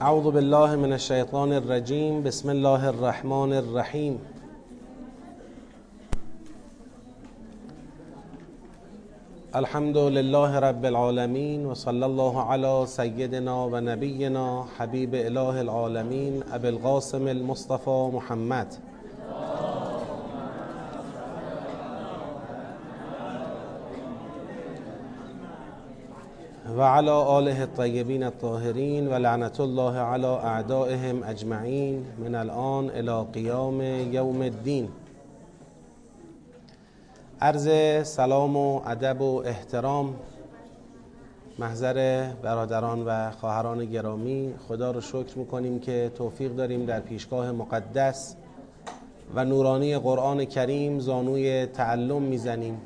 اعوذ بالله من الشیطان الرجیم. بسم الله الرحمن الرحیم. الحمد لله رب العالمين وصلى الله على سيدنا ونبينا حبيب اله العالمين ابي القاسم المصطفى محمد. وعلى آله الطيبين الطاهرين ولعنة الله على أعدائهم أجمعين من الآن إلى قيام يوم الدين عرض سلام و ادب و احترام محضر برادران و خواهران گرامی خدا رو شکر می‌کنیم که توفیق داریم در پیشگاه مقدس و نورانی قرآن کریم زانوی تعلم می‌زنیم.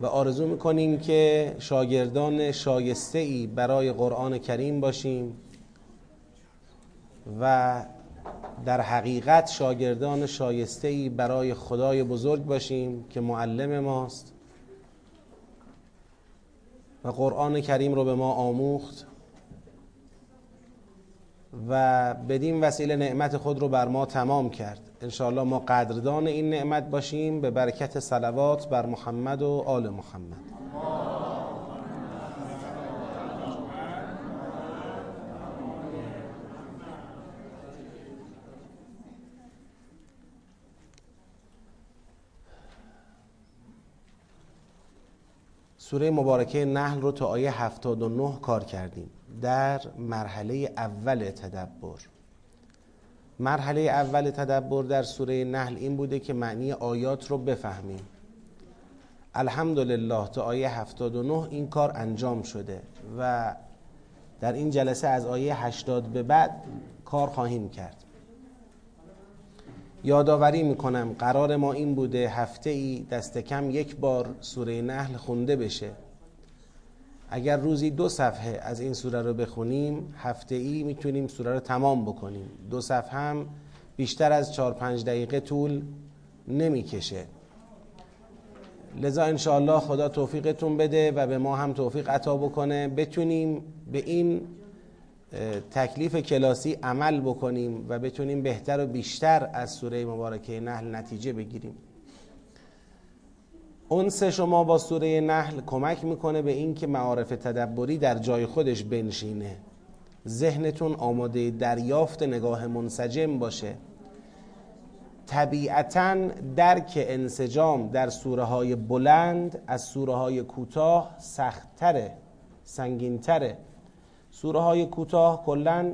و آرزو می‌کنیم که شاگردان شایسته ای برای قرآن کریم باشیم و در حقیقت شاگردان شایسته ای برای خدای بزرگ باشیم که معلم ماست و قرآن کریم رو به ما آموخت و بدین وسیله نعمت خود رو بر ما تمام کرد. انشاءالله ما قدردان این نعمت باشیم به برکت صلوات بر محمد و آل محمد. سوره مبارکه نحل رو تا آیه 79 کار کردیم. در مرحله اول تدبر. مرحله اول تدبر در سوره نحل این بوده که معنی آیات رو بفهمیم. الحمدلله تا آیه 79 این کار انجام شده و در این جلسه از آیه 80 به بعد کار خواهیم کرد. یادآوری می‌کنم قرار ما این بوده هفته ای دست کم یک بار سوره نحل خونده بشه. اگر روزی دو صفحه از این سوره رو بخونیم هفته ای می‌تونیم سوره رو تمام بکنیم. دو صفحه هم بیشتر از چار پنج دقیقه طول نمی‌کشه. لذا انشاءالله خدا توفیقتون بده و به ما هم توفیق عطا بکنه. بتونیم به این تکلیف کلاسی عمل بکنیم و بتونیم بهتر و بیشتر از سوره مبارکه نحل نتیجه بگیریم. اونس شما با سوره نحل کمک می‌کنه به این که معارف تدبری در جای خودش بنشینه. ذهنتون آماده دریافت نگاه منسجم باشه. طبیعتا درک انسجام در سوره های بلند از سوره های کوتاه سختتره سنگینتره. سوره های کوتاه کلا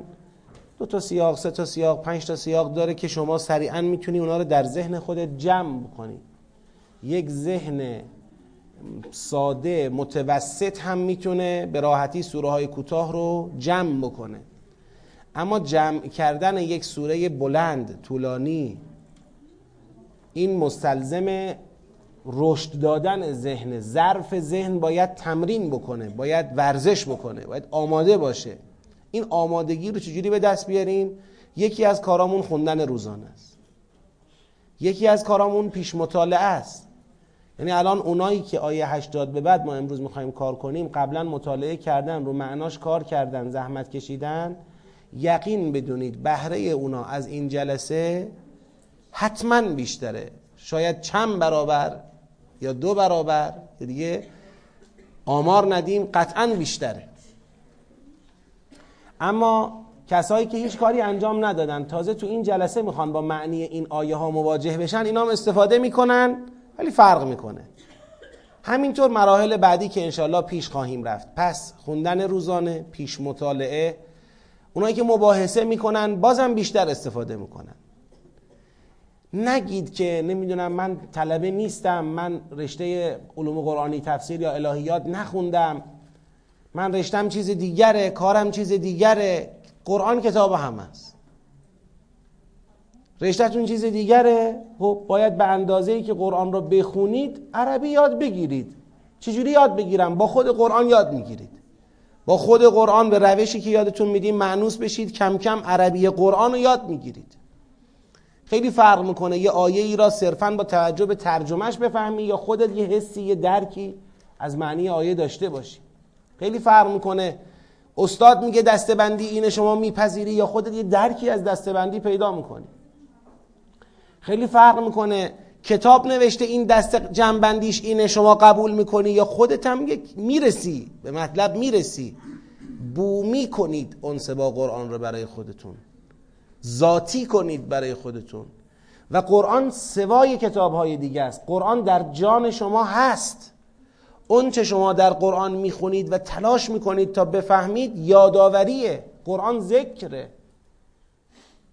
دو تا سیاق سه تا سیاق پنج تا سیاق داره که شما سریعا می‌تونی اونا رو در ذهن خودت جمع بکنی یک ذهن ساده متوسط هم می‌تونه به راحتی سوره های کوتاه رو جمع بکنه. اما جمع کردن یک سوره بلند طولانی این مستلزم رشد دادن ذهن ظرف ذهن باید تمرین بکنه باید ورزش بکنه باید آماده باشه. این آمادگی رو چجوری به دست بیاریم؟ یکی از کارامون خوندن روزانه است. یکی از کارامون پیش مطالعه است. یعنی الان اونایی که آیه 80 به بعد ما امروز می‌خوایم کار کنیم قبلا مطالعه کردن رو معناش کار کردن زحمت کشیدن. یقین بدونید بهره اونا از این جلسه حتما بیشتره. شاید چند برابر یا دو برابر دیگه آمار ندیم قطعا بیشتره. اما کسایی که هیچ کاری انجام ندادن تازه تو این جلسه می‌خوان با معنی این آیه ها مواجه بشن اینا هم استفاده می‌کنن. ولی فرق می‌کنه. همینطور مراحل بعدی که انشالله پیش خواهیم رفت. پس خوندن روزانه پیش مطالعه اونایی که مباحثه می‌کنن بازم بیشتر استفاده می‌کنن. نگید که نمی‌دونم من طلبه نیستم من رشته علوم قرآنی تفسیر یا الهیات نخوندم. من رشتم چیز دیگره کارم چیز دیگره. قرآن کتاب هم است رشتهتون چیز دیگره؟ خب باید به اندازه ای که قرآن رو بخونید عربی یاد بگیرید. چجوری یاد بگیرم؟ با خود قرآن یاد می‌گیرید. با خود قرآن به روشی که یادتون میدیم معنوس بشید کم کم عربی قرآن رو یاد می‌گیرید. خیلی فرق می‌کنه یه آیه ای را صرفا با توجه به ترجمهش بفهمی یا خودت یه حسی یه درکی از معنی آیه داشته باشی. خیلی فرق می‌کنه. استاد میگه دستبندی اینه شما میپذیری یا خودت یه درکی از دستبندی پیدا می‌کنی. خیلی فرق می‌کنه. کتاب نوشته این دست جنبندیش اینه شما قبول می‌کنی یا خودت هم می‌رسی به مطلب می‌رسی. بومی کنید اونس با قرآن رو برای خودتون. ذاتی کنید برای خودتون. و قرآن سوای کتاب های دیگه است. قرآن در جان شما هست. اون چه شما در قرآن می‌خونید و تلاش می‌کنید تا بفهمید یادآوریه. قرآن ذکره.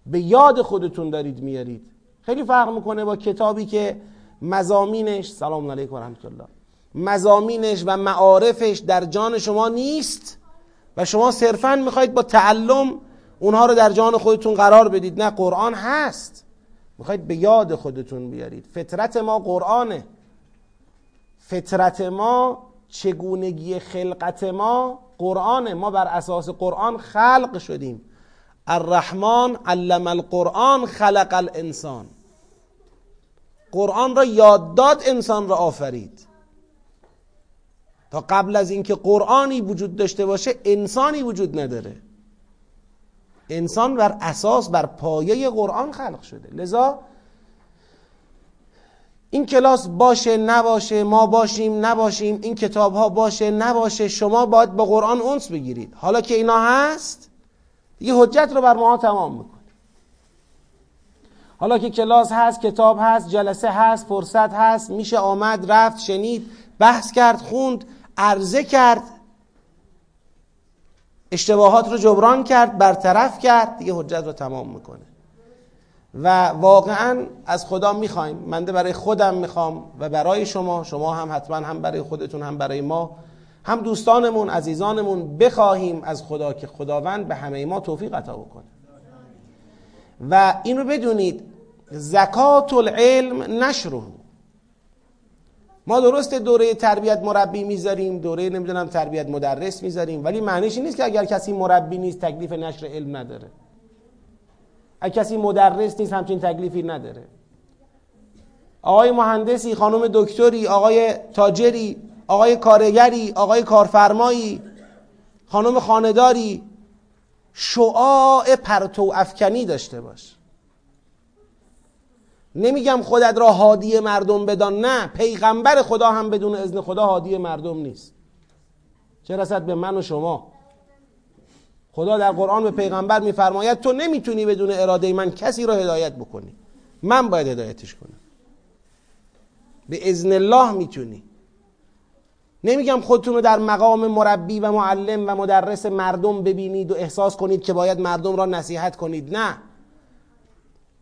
به یاد خودتون دارید میارید خیلی فرق می‌کنه با کتابی که مزامینش سلام علیکم و رحمت الله مزامینش و معارفش در جان شما نیست و شما صرفا می‌خواید با تعلم اونها رو در جان خودتون قرار بدید. نه قرآن هست. می‌خواید به یاد خودتون بیارید. فطرت ما قرآنه. فطرت ما چگونگی خلقت ما قرآنه. ما بر اساس قرآن خلق شدیم. الرحمن علم القرآن خلق الانسان. قرآن را یاد داد انسان را آفرید. تا قبل از اینکه قرآنی وجود داشته باشه انسانی وجود نداره. انسان بر اساس بر پایه قرآن خلق شده. لذا این کلاس باشه نباشه ما باشیم نباشیم این کتاب ها باشه نباشه شما باید با قرآن اونس بگیرید. حالا که اینا هست دیگه حجت رو بر ما تمام می‌کنه. حالا که کلاس هست کتاب هست جلسه هست فرصت هست میشه آمد رفت شنید بحث کرد خوند عرضه کرد اشتباهات رو جبران کرد برطرف کرد دیگه حجت رو تمام می‌کنه. و واقعا از خدا می‌خوایم. منده برای خودم می‌خوام و برای شما شما هم حتما هم برای خودتون هم برای ما. هم دوستانمون عزیزانمون بخواهیم از خدا که خداوند به همه ما توفیق عطا بکنه. و اینو بدونید زکات العلم نشره ما درست دوره تربیت مربی می‌ذاریم دوره نمی‌دونم تربیت مدرس می‌ذاریم ولی معنیش نیست که اگر کسی مربی نیست تکلیف نشر علم نداره. اگر کسی مدرس نیست همچین تکلیفی نداره. آقای مهندسی خانم دکتری آقای تاجری آقای کارگری آقای کارفرمایی خانم خانداری شعاع پرتو افکنی داشته باش. نمیگم خودت را هادی مردم بدان نه پیغمبر خدا هم بدون اذن خدا هادی مردم نیست. چه رسد به من و شما؟ خدا در قرآن به پیغمبر میفرماید تو نمی‌تونی بدون اراده من کسی را هدایت بکنی. من باید هدایتش کنم. به اذن الله می‌تونی. نمیگم خودتون رو در مقام مربی و معلم و مدرس مردم ببینید و احساس کنید که باید مردم را نصیحت کنید. نه.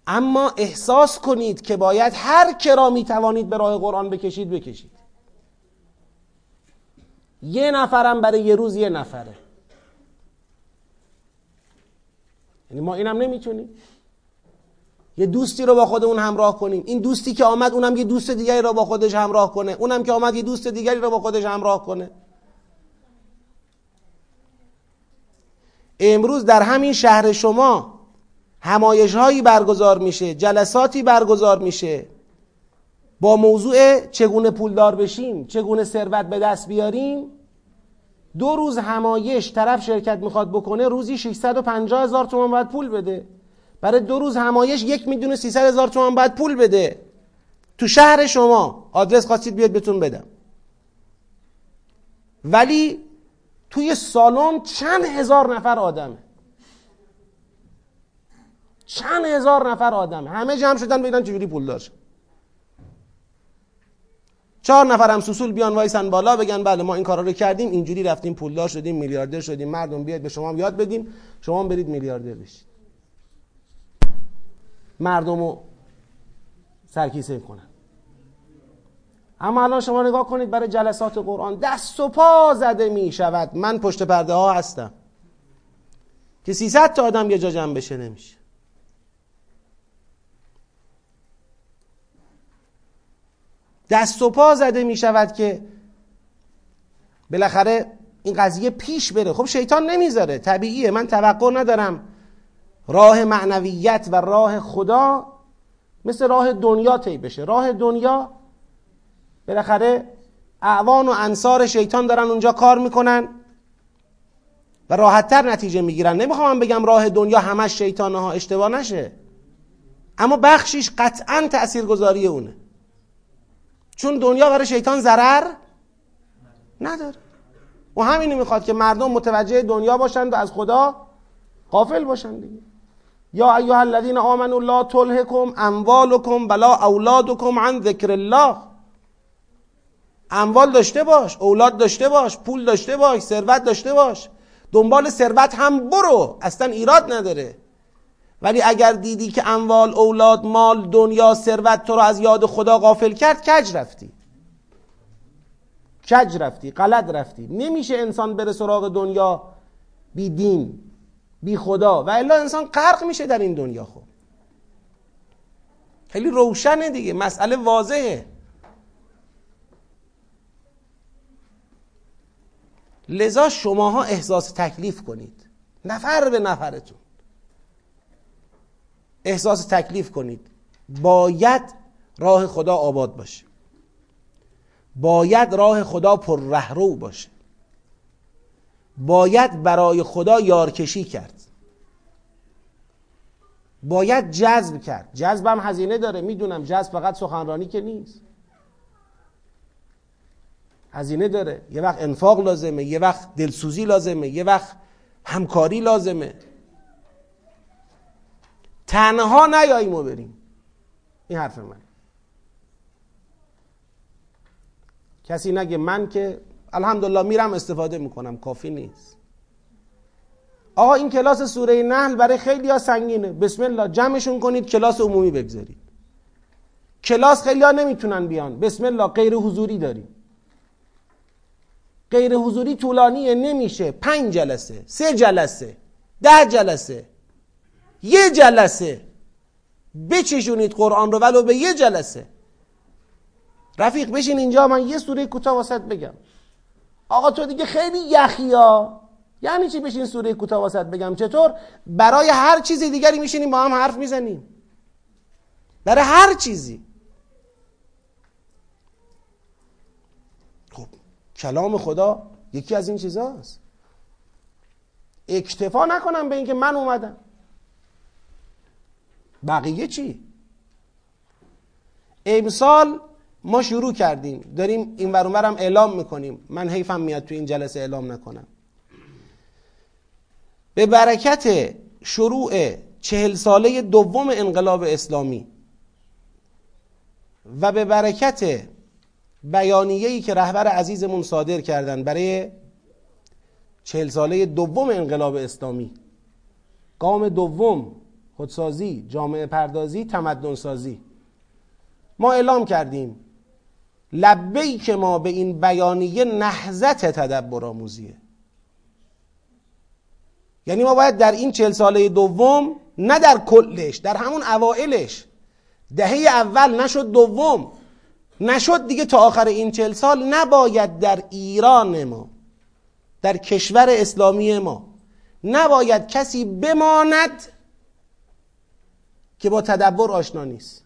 اما احساس کنید که باید هر کرا می‌توانید به راه قرآن بکشید بکشید. یه نفرم برای یه روز یه نفره. یعنی ما اینم نمی‌تونیم. یه دوستی رو با خودمون همراه کنیم. این دوستی که آمد اونم یه دوست دیگری رو با خودش همراه کنه. اونم که آمد یه دوست دیگری رو با خودش همراه کنه. امروز در همین شهر شما همایش هایی برگزار میشه جلساتی برگزار میشه. با موضوع چگونه پولدار بشیم چگونه ثروت به دست بیاریم دو روز همایش طرف شرکت می‌خواد بکنه روزی 650 هزار تومان باید پول بده. برای دو روز همایش یک میلیون 300 هزار تومان باید پول بده. تو شهر شما آدرس خواستید بیاد بهتون بدم. ولی توی سالن چند هزار نفر آدمه. چند هزار نفر آدم همه جمع شدن ببینن چجوری پول داشت. چهار نفر هم سوسول بیان وایسن بالا بگن بله ما این کارا رو کردیم اینجوری رفتیم پولدار شدیم میلیاردر شدیم مردم بیاد به شما یاد بدیم شما برید میلیاردر بشید. مردم رو سرکیسه کنن. اما الان شما نگاه کنید برای جلسات قرآن دست و پا زده می شود. من پشت پرده ها هستم. که 300 تا آدم یه جا جمع بشه نمیشه. دست و پا زده می شود که بالاخره این قضیه پیش بره. خب شیطان نمی‌ذاره. طبیعیه. من توقع ندارم راه معنویت و راه خدا مثل راه دنیا طی بشه. راه دنیا بالاخره اعوان و انصار شیطان دارن اونجا کار می‌کنن و راحتتر نتیجه می‌گیرن. نمی‌خوام بگم راه دنیا همش شیطانه ها اشتباه نشه. اما بخشیش قطعا تاثیرگذاری اونه. چون دنیا برای شیطان ضرر نداره. و همینو می‌خواد که مردم متوجه دنیا باشند و از خدا غافل باشند دیگه. یا ایها الذین آمنوا لا تلهکم اموالکم ولا اولادکم عن ذکر الله. اموال داشته باش اولاد داشته باش پول داشته باش ثروت داشته باش. دنبال ثروت هم برو اصلا ایراد نداره. ولی اگر دیدی که اموال اولاد مال دنیا ثروت تو رو از یاد خدا غافل کرد کج رفتی؟ کج رفتی؟ غلط رفتی. نمیشه انسان بره سراغ دنیا بی دین. بی خدا و الا انسان غرق میشه در این دنیا خب. خیلی روشنه دیگه. مسئله واضحه. لذا شماها احساس تکلیف کنید. نفر به نفرتون. احساس تکلیف کنید. باید راه خدا آباد باشه. باید راه خدا پر رهرو باشه. باید برای خدا یارکشی کرد. باید جذب کرد. جذب هم هزینه داره. می‌دونم جذب فقط سخنرانی که نیست. هزینه داره. یه وقت انفاق لازمه یه وقت دلسوزی لازمه یه وقت همکاری لازمه. تنها نیاییم و بریم. این حرف من کسی نگه من که الحمدلله میرم استفاده می‌کنم. کافی نیست. آقا این کلاس سوره نحل برای خیلی ها سنگینه. بسم الله جمعشون کنید کلاس عمومی بگذارید. کلاس خیلی ها نمی‌تونن بیان. بسم الله غیر حضوری داریم. غیر حضوری طولانیه نمیشه. پنج جلسه سه جلسه ده جلسه یه جلسه. بچشونید قرآن رو ولو به یه جلسه. رفیق بشین اینجا من یه سوره کوتاه واسط بگم. آقا تو دیگه خیلی یخی ها. یعنی چی بشین سوره کوتاه واسط بگم؟ چطور؟ برای هر چیزی دیگری میشینیم با هم حرف می‌زنیم. برای هر چیزی. خب کلام خدا یکی از این چیزاست. اکتفا نکنم به اینکه من اومدم. بقیه چی؟ امسال ما شروع کردیم. داریم این ورونورم اعلام می‌کنیم. من حیفم میاد تو این جلسه اعلام نکنم. به برکت شروع چهل ساله دوم انقلاب اسلامی و به برکت بیانیه‌ای که رهبر عزیزمون صادر کردن برای چهل ساله دوم انقلاب اسلامی. گام دوم خودسازی جامعه پردازی تمدن سازی ما اعلام کردیم لبهی که ما به این بیانیه نهزت تدبر آموزیه. یعنی ما باید در این چهل ساله دوم نه در کلش در همون اوائلش. دهه اول نشد دوم. نشد دیگه تا آخر این چهل سال نباید در ایران ما در کشور اسلامی ما. نباید کسی بماند که با تدبر آشنا نیست.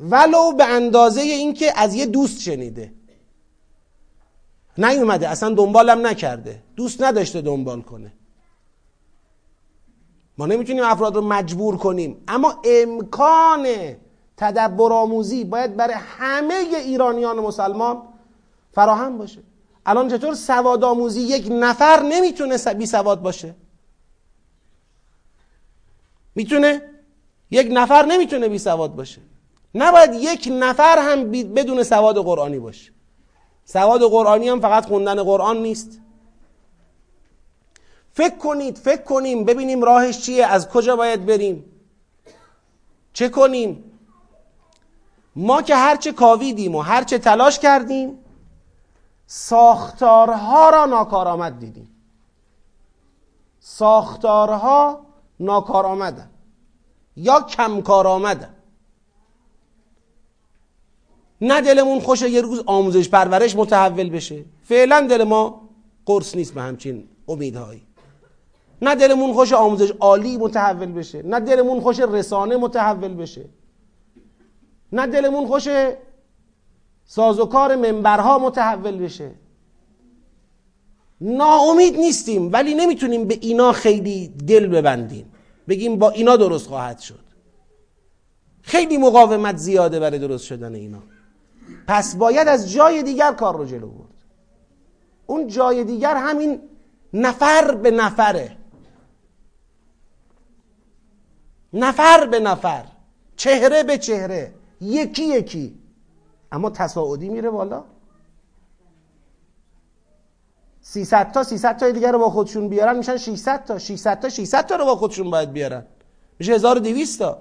ولو به اندازه اینکه از یه دوست شنیده. نیومده اصلا دنبالم نکرده. دوست نداشته دنبال کنه. ما نمی‌تونیم افراد رو مجبور کنیم. اما امکان تدبر آموزی باید برای همه ایرانیان مسلمان فراهم باشه. الان چطور سواد آموزی یک نفر نمی‌تونه بی سواد باشه؟ می‌تونه؟ یک نفر نمی‌تونه بی سواد باشه. نباید یک نفر هم بدون سواد قرآنی باشه. سواد قرآنی هم فقط خوندن قرآن نیست. فکر کنید فکر کنیم ببینیم راهش چیه از کجا باید بریم. چه کنیم؟ ما که هرچه کاویدیم و هرچه تلاش کردیم ساختارها را ناکارآمد دیدیم. ساختارها ناکارآمدن. یا کم کارآمدن نه دلمون خوشه یه روز آموزش پرورش متحول بشه. فعلا دل ما قرص نیست به همچین امیدهایی. نه دلمون خوش آموزش عالی متحول بشه. نه دلمون خوش رسانه متحول بشه. نه دلمون خوش سازوکار منبرها متحول بشه. ناامید نیستیم ولی نمی‌تونیم به اینا خیلی دل ببندیم. بگیم با اینا درست خواهد شد. خیلی مقاومت زیاده برای درست شدن اینا. پس باید از جای دیگر کار رو جلو برد. اون جای دیگر همین نفر به نفره. نفر به نفر. چهره به چهره. یکی یکی. اما تصاعدی میره بالا. 300 تا 300 تا دیگر رو با خودشون بیارن میشن 600 تا. 600 تا 600 تا رو با خودشون باید بیارن. میشه 1200 تا.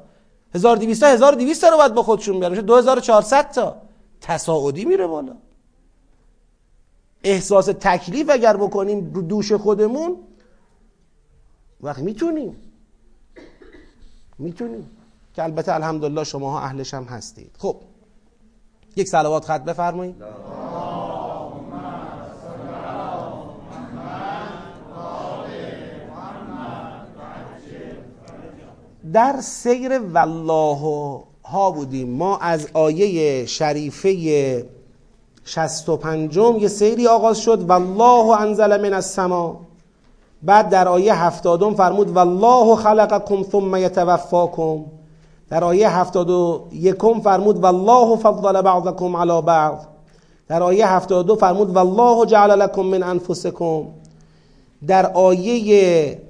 1200 تا 1200 تا رو باید با خودشون بیارن. میشه 2400 تا. تصاعدی میره بالا. احساس تکلیف اگر بکنیم رو دوش خودمون وقت می‌تونیم. می‌تونیم. که البته الحمدلله شماها اهلش هم هستید. خب. یک سلوات خط بفرمایید. در سیر والله ها بودیم. ما از آیه شریفه شست و پنجم یه سیری آغاز شد. والله انزل من السما. بعد در آیه هفتادم فرمود والله خلقکم ثم یتوفاکم. در آیه هفتاد و یکم فرمود والله فضل بعضکم علی بعض. در آیه هفتاد دو فرمود والله جعل لکم من انفسکم. در آیه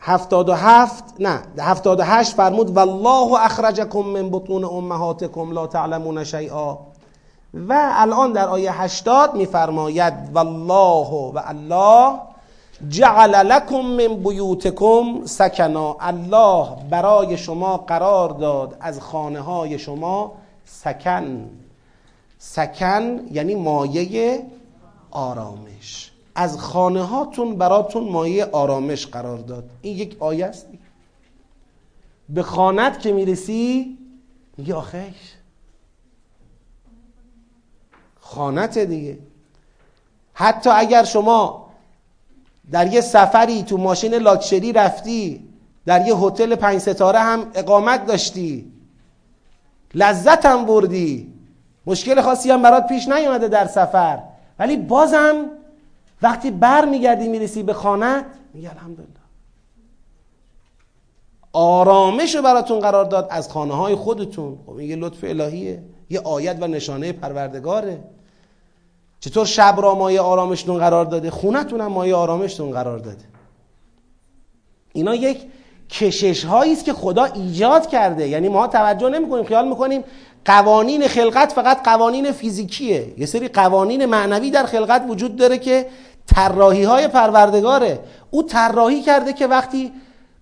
هفتاد و هفت نه هفتاد و هشت فرمود والله اخرجکم من بطون امهاتکم لا تعلمون شیئا. و الان در آیه هشتاد میفرماید والله و الله جعل لکم من بیوتکم سکنا. الله برای شما قرار داد از خانه های شما سکن. سکن یعنی مایه آرامش. از خانه هاتون براتون مایه آرامش قرار داد. این یک آیه است. به خانت که می‌رسی میگه آخیش. خانت دیگه. حتی اگر شما در یه سفری تو ماشین لاکچری رفتی در یه هتل پنج ستاره هم اقامت داشتی لذت هم بردی. مشکل خاصی هم برات پیش نیومده در سفر. ولی بازم وقتی بر میگردی می‌رسی به خانت میگه الحمدلله. آرامش رو براتون قرار داد از خانه های خودتون. خب این یه لطف الهیه یه آیت و نشانه پروردگاره. چطور شب را مایه آرامشتون قرار داده؟ خونتون هم مایه آرامشتون قرار داده. اینا یک کشش هایی است که خدا ایجاد کرده. یعنی ما توجه نمی کنیم خیال می‌کنیم قوانین خلقت فقط قوانین فیزیکیه. یه سری قوانین معنوی در خلقت وجود داره که طراحی های پروردگاره. او طراحی کرده که وقتی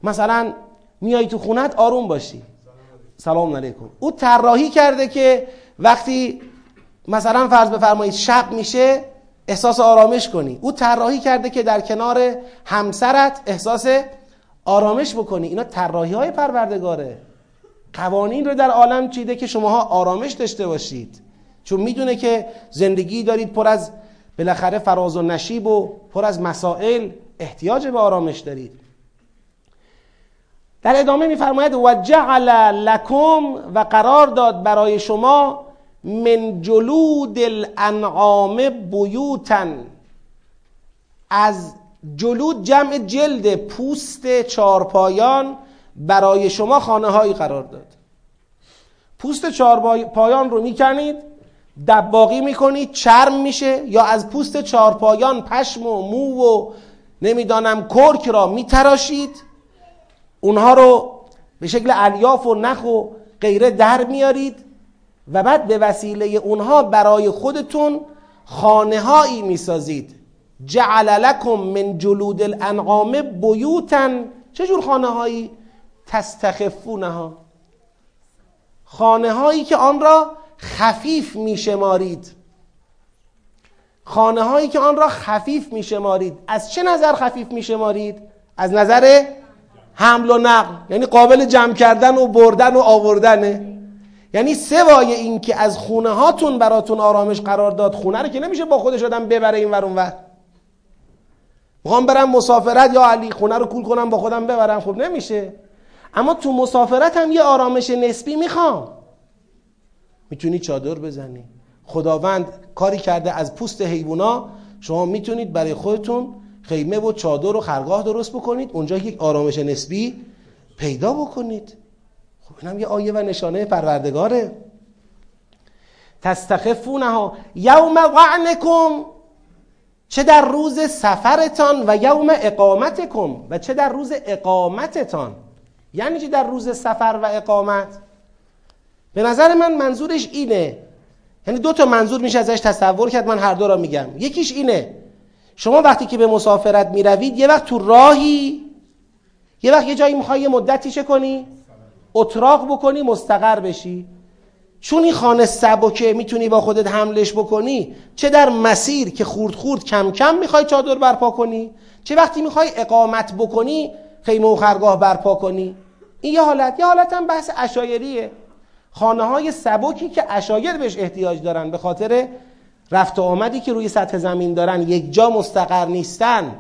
مثلا میای تو خونت آروم باشی. سلام علیکم. او طراحی کرده که وقتی مثلا فرض بفرمایید شب میشه احساس آرامش کنی. او طراحی کرده که در کنار همسرت احساس آرامش بکنی. اینا طراحی های پروردگاره. قوانین رو در عالم چیده که شماها آرامش داشته باشید. چون می‌دونه که زندگی دارید پر از بالاخره فراز و نشیب و پر از مسائل احتیاج به آرامش دارید. در ادامه میفرماید و جعل لکم و قرار داد برای شما من جلود الانعام بیوتن. از جلود جمع جلد پوست چارپایان برای شما خانه هایی قرار داد. پوست چارپایان رو می‌کنید دباقی می‌کنید چرم میشه یا از پوست چارپایان پشم و مو و نمی‌دانم کرک را میتراشید. اونها رو به شکل الیاف و نخ و غیره در میارید و بعد به وسیله اونها برای خودتون خانه هایی می‌سازید. جعل لکم من جلود الانعام بیوتن چجور خانه هایی تستخفونها. خانه هایی که آن را خفیف میشمارید خانه هایی که آن را خفیف میشمارید از چه نظر خفیف میشمارید از نظر حمل و نقل. یعنی قابل جمع کردن و بردن و آوردنه یعنی سوای این که از خونه هاتون براتون آرامش قرار داد خونه رو که نمیشه با خودش آدم ببره این ور می‌خوام برم مسافرت یا علی خونه رو کول کنم با خودم ببرم؟ خب نمیشه. اما تو مسافرت هم یه آرامش نسبی می‌خوام. می‌تونی چادر بزنی. خداوند کاری کرده از پوست حیوونا شما می‌تونید برای خودتون خیمه و چادر و خرگاه درست بکنید اونجا یک آرامش نسبی پیدا بکنید. خب اینم یه آیه و نشانه پروردگاره. تستخفونها یوم وعنکم چه در روز سفرتان و یوم اقامتکم. و چه در روز اقامتتان. یعنی چه در روز سفر و اقامت؟ به نظر من منظورش اینه. یعنی دو تا منظور میشه ازش تصور کرد من هر دو را میگم. یکیش اینه. شما وقتی که به مسافرت می‌روید یه وقت تو راهی یه وقت یه جایی می‌خوای یه مدتی چه کنی؟ اتراق بکنی مستقر بشی. چون این خانه سبکه می‌تونی با خودت حملش بکنی چه در مسیر که خورد خورد کم کم می‌خوای چادر برپا کنی چه وقتی می‌خوای اقامت بکنی خیمه و خرگاه برپا کنی. این یه حالت. یه حالت هم بحث اشایریه خانه های سبکی که اشایر بهش احتیاج دارن به خاطر رفت و آمدی که روی سطح زمین دارن یک جا مستقر نیستن.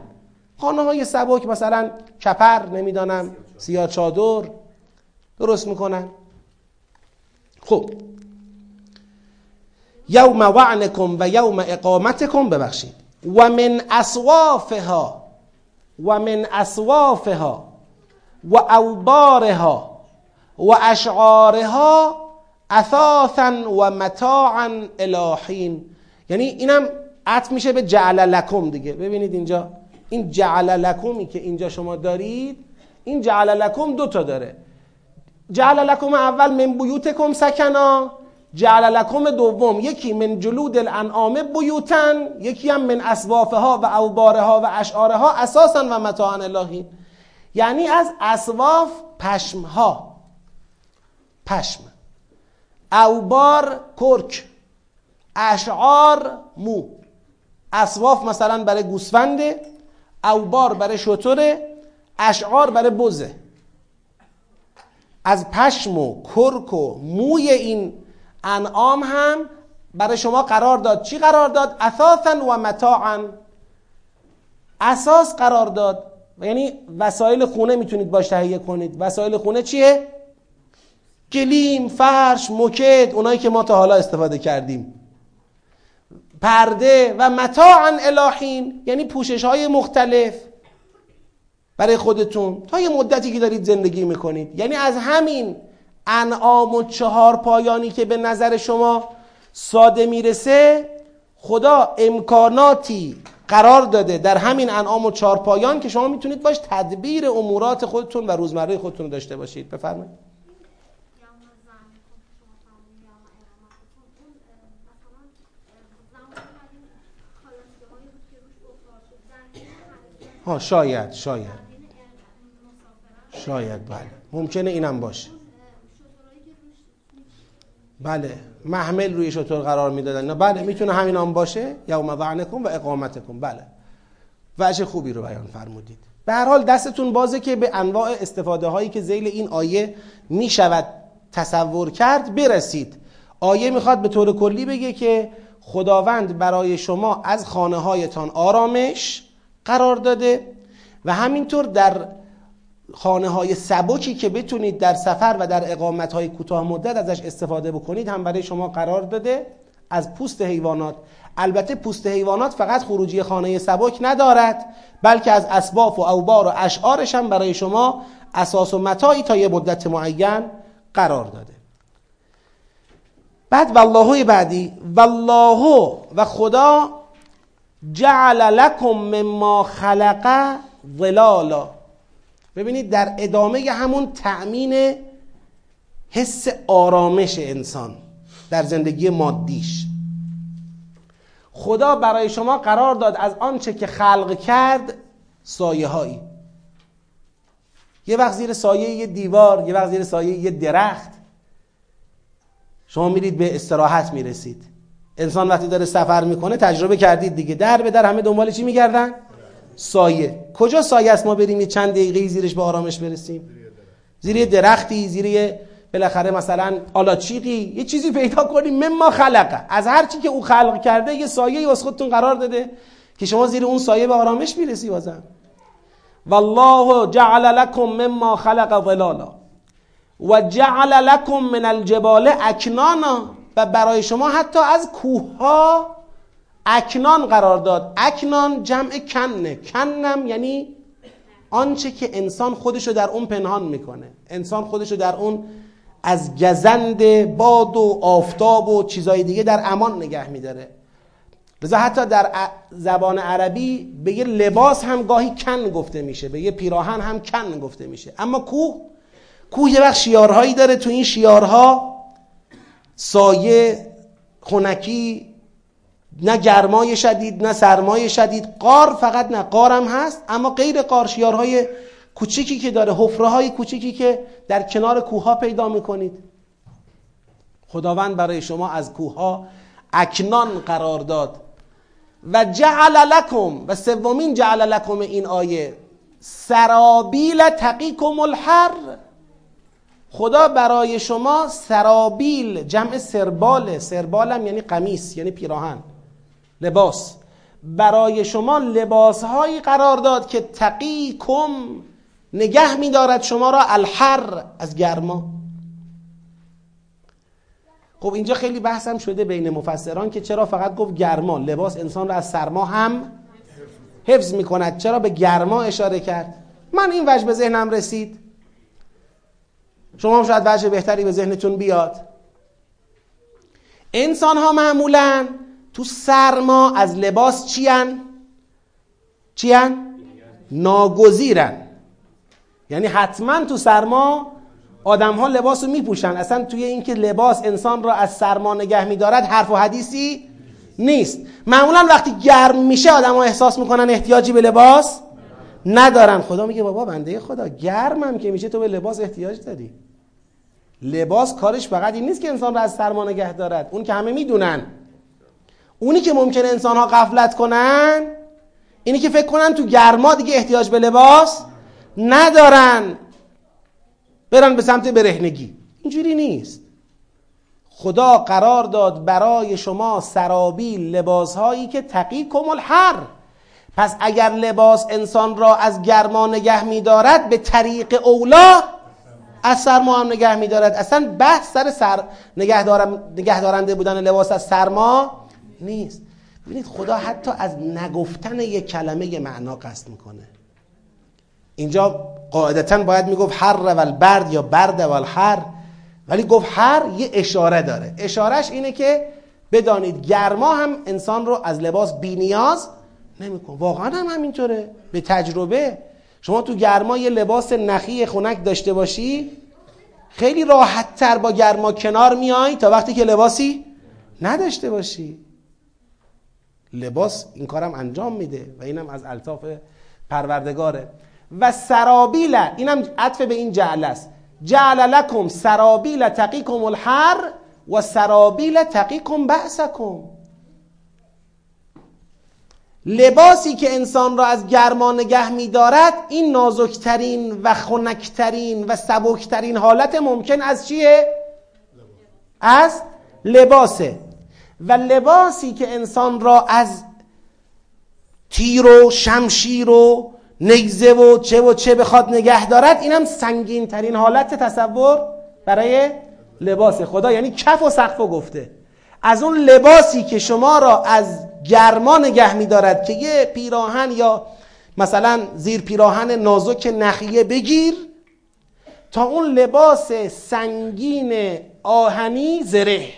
خانه های سبک مثلا کپر نمی‌دانم سیاه چادر درست می‌کنن. خب. یوم وعنکم و یوم اقامتکم ببخشید. و من اصوافها و من اصوافها و اوبارها و اشعارها اثاثا و متاعا الهین یعنی اینم عطف میشه به جعل لکم دیگه. ببینید اینجا. این جعل لکمی که اینجا شما دارید این جعل لکم دو تا داره. جعل لکم اول من بیوتکم سکنا جعل لکم دوم یکی من جلود الانعام بیوتن یکی هم من اسوافها و اوبارها و اشعارها اساسا و متاعا الهین یعنی از اسواف پشمها. پشم. اوبار کرک. اشعار مو. اسواف مثلا برای گوسفنده اوبار برای شطوره اشعار برای بزه از پشم و کرک و موی این انعام هم برای شما قرار داد. چی قرار داد؟ اثاثا و متاعا. اساس قرار داد. یعنی وسایل خونه می‌تونید باش تهیه کنید. وسایل خونه چیه؟ گلیم، فرش، موکت اونایی که ما تا حالا استفاده کردیم. پرده و متاعا الهین یعنی پوشش های مختلف برای خودتون. تا یه مدتی که دارید زندگی می‌کنید. یعنی از همین انعام و چهار پایانی که به نظر شما ساده می‌رسه خدا امکاناتی قرار داده در همین انعام و چهار پایان که شما می‌تونید باش تدبیر امورات خودتون و روزمره خودتون داشته باشید. بفرمایید. ها شاید شاید. شاید بله. ممکنه اینم باشه. بله. محمل روی شطور قرار می‌دادن. بله می‌تونه همین هم باشه. یوم وعنکم و اقامتکم. بله. وجه خوبی رو بیان فرمودید. به هر حال دستتون بازه که به انواع استفاده هایی که زیل این آیه می‌شود تصور کرد برسید. آیه می‌خواد به طور کلی بگه که خداوند برای شما از خانه هایتان آرامش قرار داده و همینطور در خانه های سبکی که بتونید در سفر و در اقامت های کوتاه مدت ازش استفاده بکنید هم برای شما قرار داده از پوست حیوانات. البته پوست حیوانات فقط خروجی خانه سبک ندارد بلکه از اسباف و اوبار و اشعارش هم برای شما اساس و متاعی تا یه مدت معین قرار داده. بعد والله بعدی والله و خدا جعل لکم مما خلق ظلالا. ببینید در ادامه همون تأمین حس آرامش انسان در زندگی مادیش. خدا برای شما قرار داد از آنچه که خلق کرد سایه هایی یه وقت زیر سایه یه دیوار یه وقت زیر سایه یه درخت. شما میرید به استراحت می‌رسید. انسان وقتی داره سفر می‌کنه تجربه کردید دیگه. در به در همه دنبال چی میگردن؟ سایه. کجا سایه است ما بریم یه چند دقیقه زیرش به آرامش برسیم؟ زیر درختی زیر بالاخره مثلا آلاچیقی. یه چیزی پیدا کنیم. مما خلقه از هر چی که او خلق کرده یه سایه واسه خودتون قرار داده که شما زیر اون سایه به آرامش می‌رسی بازم. والله جعل لكم مما خلق ظلالا. و جعل لكم من الجبال اکنانا. و برای شما حتی از کوه ها اکنان قرار داد. اکنان جمع کنه. کنم یعنی آنچه که انسان خودشو در اون پنهان می‌کنه. انسان خودشو در اون از گزند باد و آفتاب و چیزای دیگه در امان نگه میداره. لذا حتی در زبان عربی به یه لباس هم گاهی کن گفته میشه. به یه پیراهن هم کن گفته میشه. اما کوه کوه یه وقت شیارهایی داره. تو این شیارها سایه خونکی نه گرمای شدید نه سرمای شدید. قار فقط نه قارم هست اما غیر قار شیارهای کوچیکی که داره حفره های کوچیکی که در کنار کوه ها پیدا می‌کنید. خداوند برای شما از کوه ها اکنان قرار داد. و جعل لکم و سومین جعل لکم این آیه سرابیل تقیکم الحر. خدا برای شما سرابیل جمع سرباله سربالم یعنی قمیس یعنی پیراهن لباس. برای شما لباس هایی قرار داد که تقیکم نگه میدارد شما را الحر از گرما. خب اینجا خیلی بحثم شده بین مفسران که چرا فقط گفت گرما؟ لباس انسان را از سرما هم حفظ می کند چرا به گرما اشاره کرد؟ من این وجه به ذهنم رسید. شما شاید وجه بهتری به ذهنتون بیاد. انسان ها معمولا تو سرما از لباس چیان؟ چیان؟ ناگزیرن. یعنی حتما تو سرما آدم ها لباس رو میپوشن. اصلا توی اینکه لباس انسان را از سرما نگه میدارد حرف و حدیثی نیست. معمولا وقتی گرم میشه آدم ها احساس می‌کنن احتیاجی به لباس ندارن. خدا میگه بابا بنده خدا گرمم که میشه تو به لباس احتیاج داری. لباس کارش فقط این نیست که انسان را از سرما نگه دارد. اون که همه می‌دونن. اونی که ممکنه انسان ها قفلت کنن اینی که فکر کنن تو گرما دیگه احتیاج به لباس ندارن. برن به سمت برهنگی. اینجوری نیست. خدا قرار داد برای شما سرابیل لباس هایی که تقی کمال هر پس اگر لباس انسان را از گرما نگه میدارد به طریق اولا از سرما هم نگه میدارد. اصلا بحث سر سر نگه, نگه دارنده بودن لباس از سرما نیست. ببینید خدا حتی از نگفتن یک کلمه معنا قصد می‌کنه. اینجا قاعدتا باید می‌گفت حر و البرد یا برد و الحر ولی گفت هر یه اشاره داره. اشارهش اینه که بدانید گرما هم انسان رو از لباس بینیاز نمیکن. واقعا هم همینطوره. به تجربه شما تو گرما یه لباس نخی خنک داشته باشی خیلی راحت تر با گرما کنار میای تا وقتی که لباسی نداشته باشی. لباس این کارم انجام میده و اینم از الطاف پروردگاره. و سرابیل اینم عطف به این جعل است. جعل لکم سرابیل تقیکم الحر و سرابیل تقیکم بأسکم. لباسی که انسان را از گرما نگه میدارد این نازکترین و خنکترین و سبکترین حالت ممکن از چیه؟ از لباسه. و لباسی که انسان را از تیر و شمشیر و نگزه و چه و چه بخواد نگه دارد اینم سنگین ترین حالت تصور برای لباس خدا یعنی کف و سقف گفته. از اون لباسی که شما را از گرما نگه میدارد که یه پیراهن یا مثلا زیر پیراهن نازک نخیه بگیر تا اون لباس سنگین آهنی زره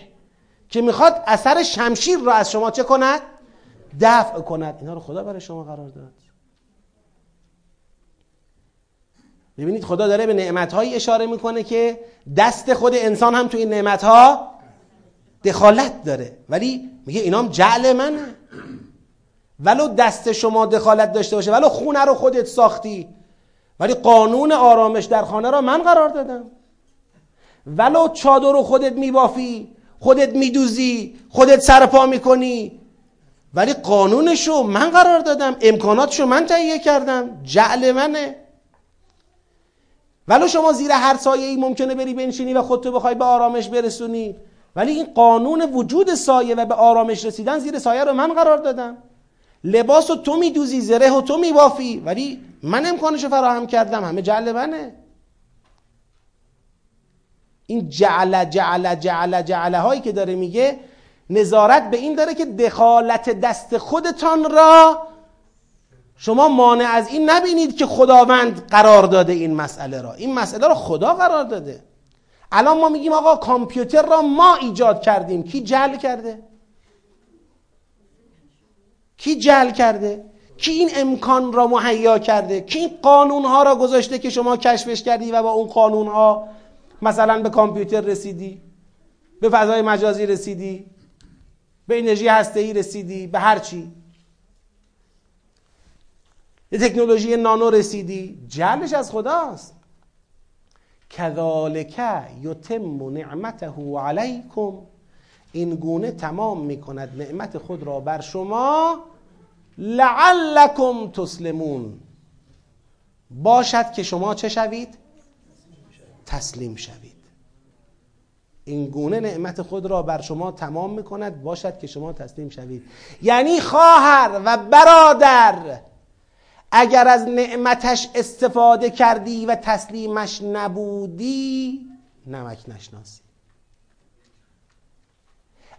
که می‌خواد اثر شمشیر را از شما چه کند؟ دفع کند اینا رو خدا برای شما قرار داد ببینید خدا داره به نعمتهایی اشاره می‌کنه که دست خود انسان هم تو این نعمتها دخالت داره. ولی میگه اینام جعل منه. ولو دست شما دخالت داشته باشه ولو خونه رو خودت ساختی. ولی قانون آرامش در خانه را من قرار دادم. ولو چادر رو خودت میبافی خودت میدوزی خودت سرپا می‌کنی. ولی قانونشو من قرار دادم امکاناتشو من تهیه کردم. جعل منه. ولو شما زیر هر سایه ای ممکنه بری بنشینی و خودتو بخوای به آرامش برسونی. ولی این قانون وجود سایه و به آرامش رسیدن زیر سایه رو من قرار دادم. لباس رو تو میدوزی زره و تو میبافی. ولی من امکانش رو فراهم کردم. همه جعل منه. این جعل جعل جعل جعل هایی که داره میگه نظارت به این داره که دخالت دست خودتان را شما مانع از این نبینید که خداوند قرار داده این مسئله را. این مسئله را خدا قرار داده. الان ما میگیم آقا کامپیوتر را ما ایجاد کردیم. کی جل کرده؟ کی جل کرده؟ کی این امکان را مهیا کرده؟ کی این قانون ها را گذاشته که شما کشفش کردی و با اون قانون ها مثلا به کامپیوتر رسیدی؟ به فضای مجازی رسیدی؟ به انرژی هسته ای رسیدی؟ به هر چی؟ به تکنولوژی نانو رسیدی؟ جلش از خداست. کذالک یتم نعمته علیکم این گونه تمام می کند نعمت خود را بر شما. لعلکم تسلمون. باشد که شما چه شوید؟ تسلیم شوید. این گونه نعمت خود را بر شما تمام می کند باشد که شما تسلیم شوید. یعنی خواهر و برادر اگر از نعمتش استفاده کردی و تسلیمش نبودی نمک نشناسی.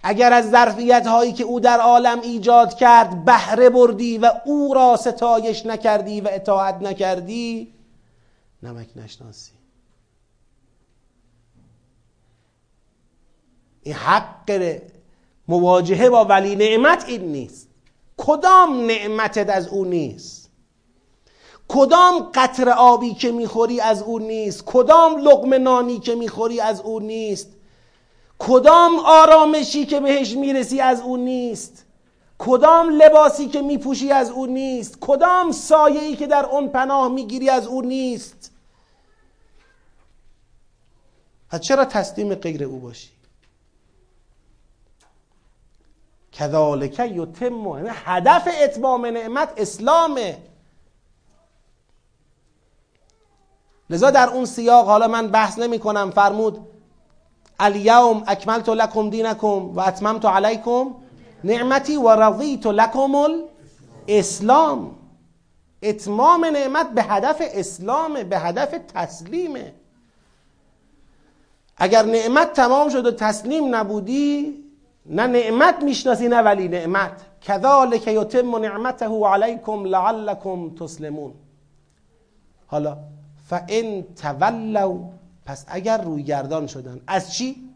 اگر از ظرفیت هایی که او در عالم ایجاد کرد بهره بردی و او را ستایش نکردی و اطاعت نکردی نمک نشناسی. این حق مواجهه با ولی نعمت این نیست. کدام نعمتت از او نیست؟ کدام قطر آبی که می‌خوری از او نیست؟ کدام لقمه نانی که می‌خوری از او نیست؟ کدام آرامشی که بهش می‌رسی از او نیست؟ کدام لباسی که میپوشی از او نیست؟ کدام سایه‌ای که در اون پناه می‌گیری از او نیست؟ پس چرا تسلیم غیر او باشی؟ کذالک یتم یعنی هدف اتمام نعمت اسلامه. لذا در اون سیاق حالا من بحث نمی کنم فرمود الیوم اکملت لکم دینکم و اتممت علیکم نعمتی و رضیت لکم الاسلام. اتمام نعمت به هدف اسلامه به هدف تسلیمه اگر نعمت تمام شد و تسلیم نبودی نه نعمت می‌شناسی نه ولی نعمت. کذالک یتم نعمته علیکم لعلکم تسلمون. حالا فان تولوا پس اگر روی گردان شدن از چی؟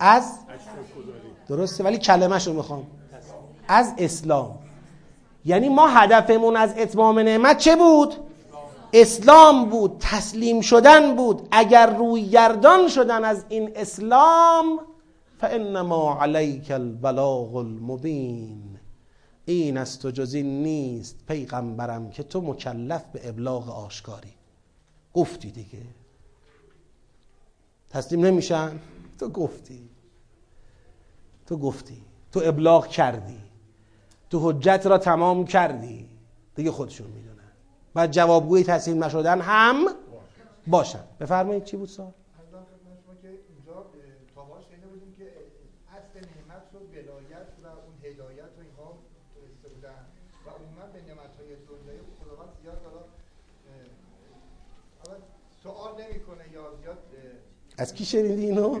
از درسته ولی کلمه رو می‌خوام. از اسلام. یعنی ما هدفمون از اتمام نعمت چه بود؟ اسلام بود تسلیم شدن بود. اگر روی گردان شدن از این اسلام فانما علیک البلاغ المبین این از تو جز نیست پیغمبرم که تو مکلف به ابلاغ آشکاری. گفتی دیگه. تسلیم نمیشن؟ تو گفتی. تو گفتی. تو ابلاغ کردی. تو حجت را تمام کردی. دیگه خودشون می‌دونن. و جوابگوی تسلیم نشدن هم باشن. بفرمایید چی بود سال از کی شنیدی اینو؟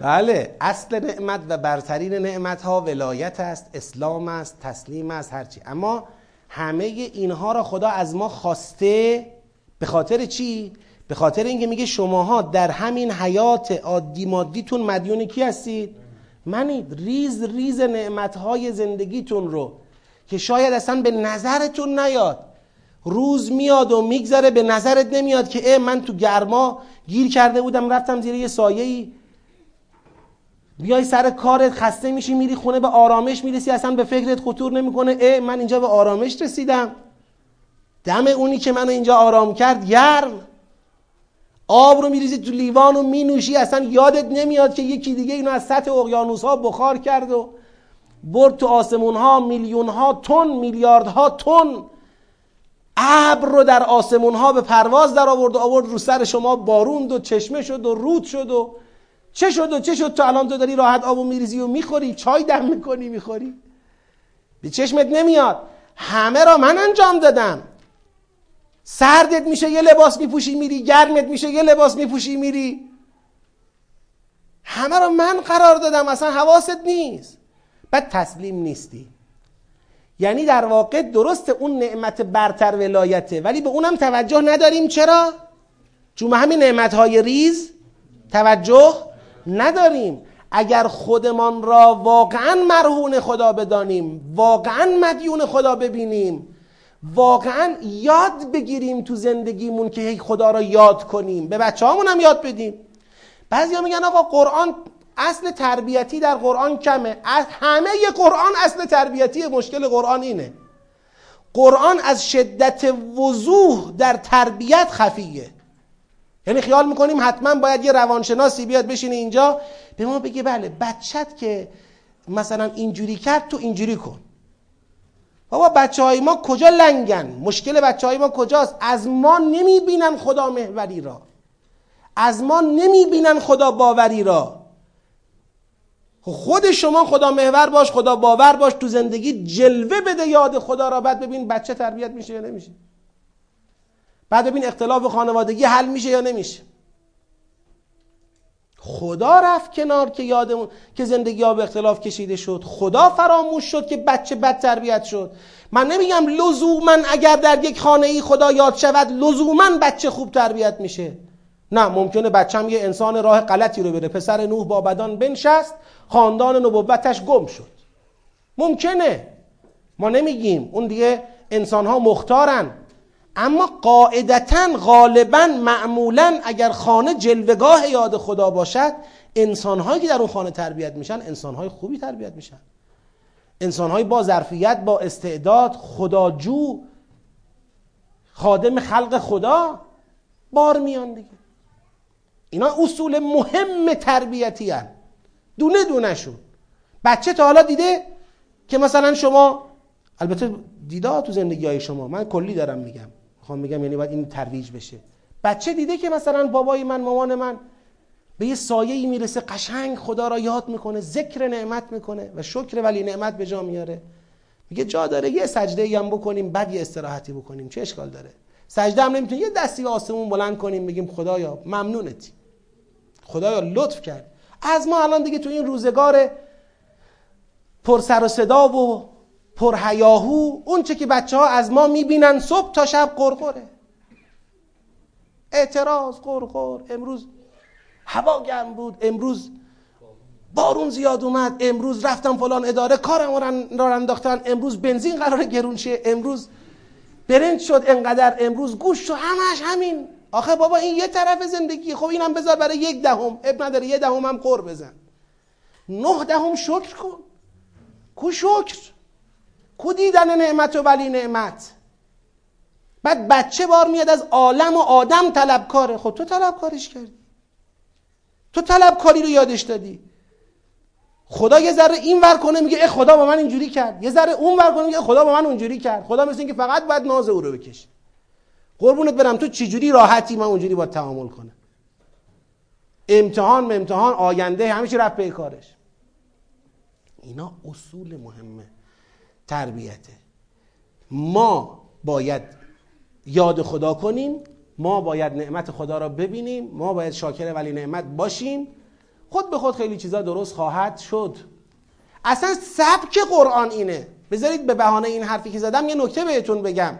بله اصل نعمت و برترین نعمت ها ولایت است اسلام است تسلیم است هرچی اما همه اینها را خدا از ما خواسته به خاطر چی؟ به خاطر اینکه میگه شماها در همین حیات عادی مادیتون مدیون کی هستید؟ منید ریز ریز نعمتهای زندگیتون رو که شاید اصلا به نظرتون نیاد روز میاد و میگذره به نظرت نمیاد که اه من تو گرما گیر کرده بودم رفتم زیر یه سایه ای بیای سر کارت خسته میشی میری خونه به آرامش می‌رسی اصلا به فکرت خطور نمی‌کنه. اه من اینجا به آرامش رسیدم. دم اونی که منو اینجا آرام کرد گرم. آب رو میریزی تو لیوان و مینوشی اصلا یادت نمیاد که یکی دیگه اینو از سطح اقیانوس ها بخار کرد و برد تو آسمون ها میلیون ها تن میلیارد ها تن. ابر رو در آسمون ها به پرواز در آورد و آورد رو سر شما باروند و چشمه شد و رود شد و چه شد و چه شد؟ تو الان تو داری راحت آبو میریزی و می‌خوری؟ چای دم می‌کنی می‌خوری؟ به چشمت نمیاد. همه را من انجام دادم. سردت میشه یه لباس میپوشی میری گرمت میشه یه لباس میپوشی میری. همه رو من قرار دادم اصلا حواست نیست. بعد تسلیم نیستی. یعنی در واقع درست اون نعمت برتر ولایته ولی به اونم توجه نداریم. چرا؟ چون همین نعمتهای ریز توجه نداریم. اگر خودمان را واقعا مرهون خدا بدانیم واقعا مدیون خدا ببینیم واقعا یاد بگیریم تو زندگیمون که هی خدا را یاد کنیم. به بچه هم یاد بدیم. بعضی ها میگن آقا قرآن اصل تربیتی در قرآن کمه. همه قرآن اصل تربیتی مشکل قرآن اینه. قرآن از شدت وضوح در تربیت خفیه. یعنی خیال می‌کنیم حتما باید یه روانشناسی بیاد بشینه اینجا. به ما بگه بله بچت که مثلا اینجوری کرد تو اینجوری کن. بابا بچه های ما کجا لنگن؟ مشکل بچه های ما کجاست؟ از ما نمی‌بینن خدا محوری را. از ما نمی‌بینن خدا باوری را. خود شما خدا محور باش خدا باور باش تو زندگی جلوه بده یاد خدا را. بعد ببین بچه تربیت میشه یا نمیشه. بعد ببین اختلاف خانوادگی حل میشه یا نمیشه. خدا رفت کنار که یادمون که زندگی ها به اختلاف کشیده شد. خدا فراموش شد که بچه بد تربیت شد. من نمیگم لزوما اگر در یک خانه ای خدا یاد شود لزوما بچه خوب تربیت میشه. نه ممکنه بچم یه انسان راه غلطی رو بره. پسر نوح با بدان بنشست خاندان نبوتش گم شد. ممکنه. ما نمیگیم. اون دیگه انسان ها مختارن. اما قاعدتا غالبا معمولا اگر خانه جلوگاه یاد خدا باشد انسانهایی که در اون خانه تربیت میشن انسانهای خوبی تربیت میشن. انسانهایی با ظرفیت با استعداد خداجو خادم خلق خدا بار میان دیگه. اینا اصول مهم تربیتی هن. دونه دونه شون. بچه تا حالا دیده که مثلا شما البته دیده تو زندگی های شما من کلی دارم میگم. می‌خوام میگم یعنی باید این ترویج بشه. بچه دیده که مثلا بابای من مامان من به یه سایه ای می‌رسه قشنگ خدا را یاد می‌کنه ذکر نعمت می‌کنه و شکر ولی نعمت به جا میاره. میگه جا داره یه سجده ای هم بکنیم بعد یه استراحتی بکنیم. چه اشکال داره؟ سجده هم نمی‌تونیم یه دستی به آسمون بلند کنیم بگیم خدایا ممنونتی خدایا لطف کرد. از ما الان دیگه تو این روزگار پر سر و صدا و پر هیاهو اون چه که بچه ها از ما می‌بینن صبح تا شب قرقره. اعتراض قرقر. امروز هوا گرم بود. امروز بارون زیاد اومد. امروز رفتم فلان اداره کارم را انداختن. امروز بنزین قرار گرون شه. امروز برنج شد انقدر. امروز گوش شد همش همین. آخه بابا این یه طرف زندگی. خب اینم بذار برای یک دهم. اب نداره. یه دهم هم قر بزن. نه دهم شکر کن. کو شکر؟ کو دیدن نعمت و ولی نعمت؟ بعد بچه بار میاد از عالم و آدم طلبکاره خب تو طلبکارش کردی. تو طلبکاری رو یادش دادی. خدا یه ذره این ور کنه میگه ای خدا با من اینجوری کرد. یه ذره اون ور کنه میگه خدا با من اونجوری کرد. خدا مثل اینکه فقط باید ناز او رو بکشه. قربونت برم تو چجوری راحتی من اونجوری با تعامل کنه امتحان به امتحان آینده همیشه رفت به کارش. اینا اصول مهمه. تربیته. ما باید یاد خدا کنیم ما باید نعمت خدا را ببینیم ما باید شاکر ولی نعمت باشیم. خود به خود خیلی چیزا درست خواهد شد. اصلا سبک قرآن اینه. بذارید به بهانه این حرفی که زدم یه نکته بهتون بگم.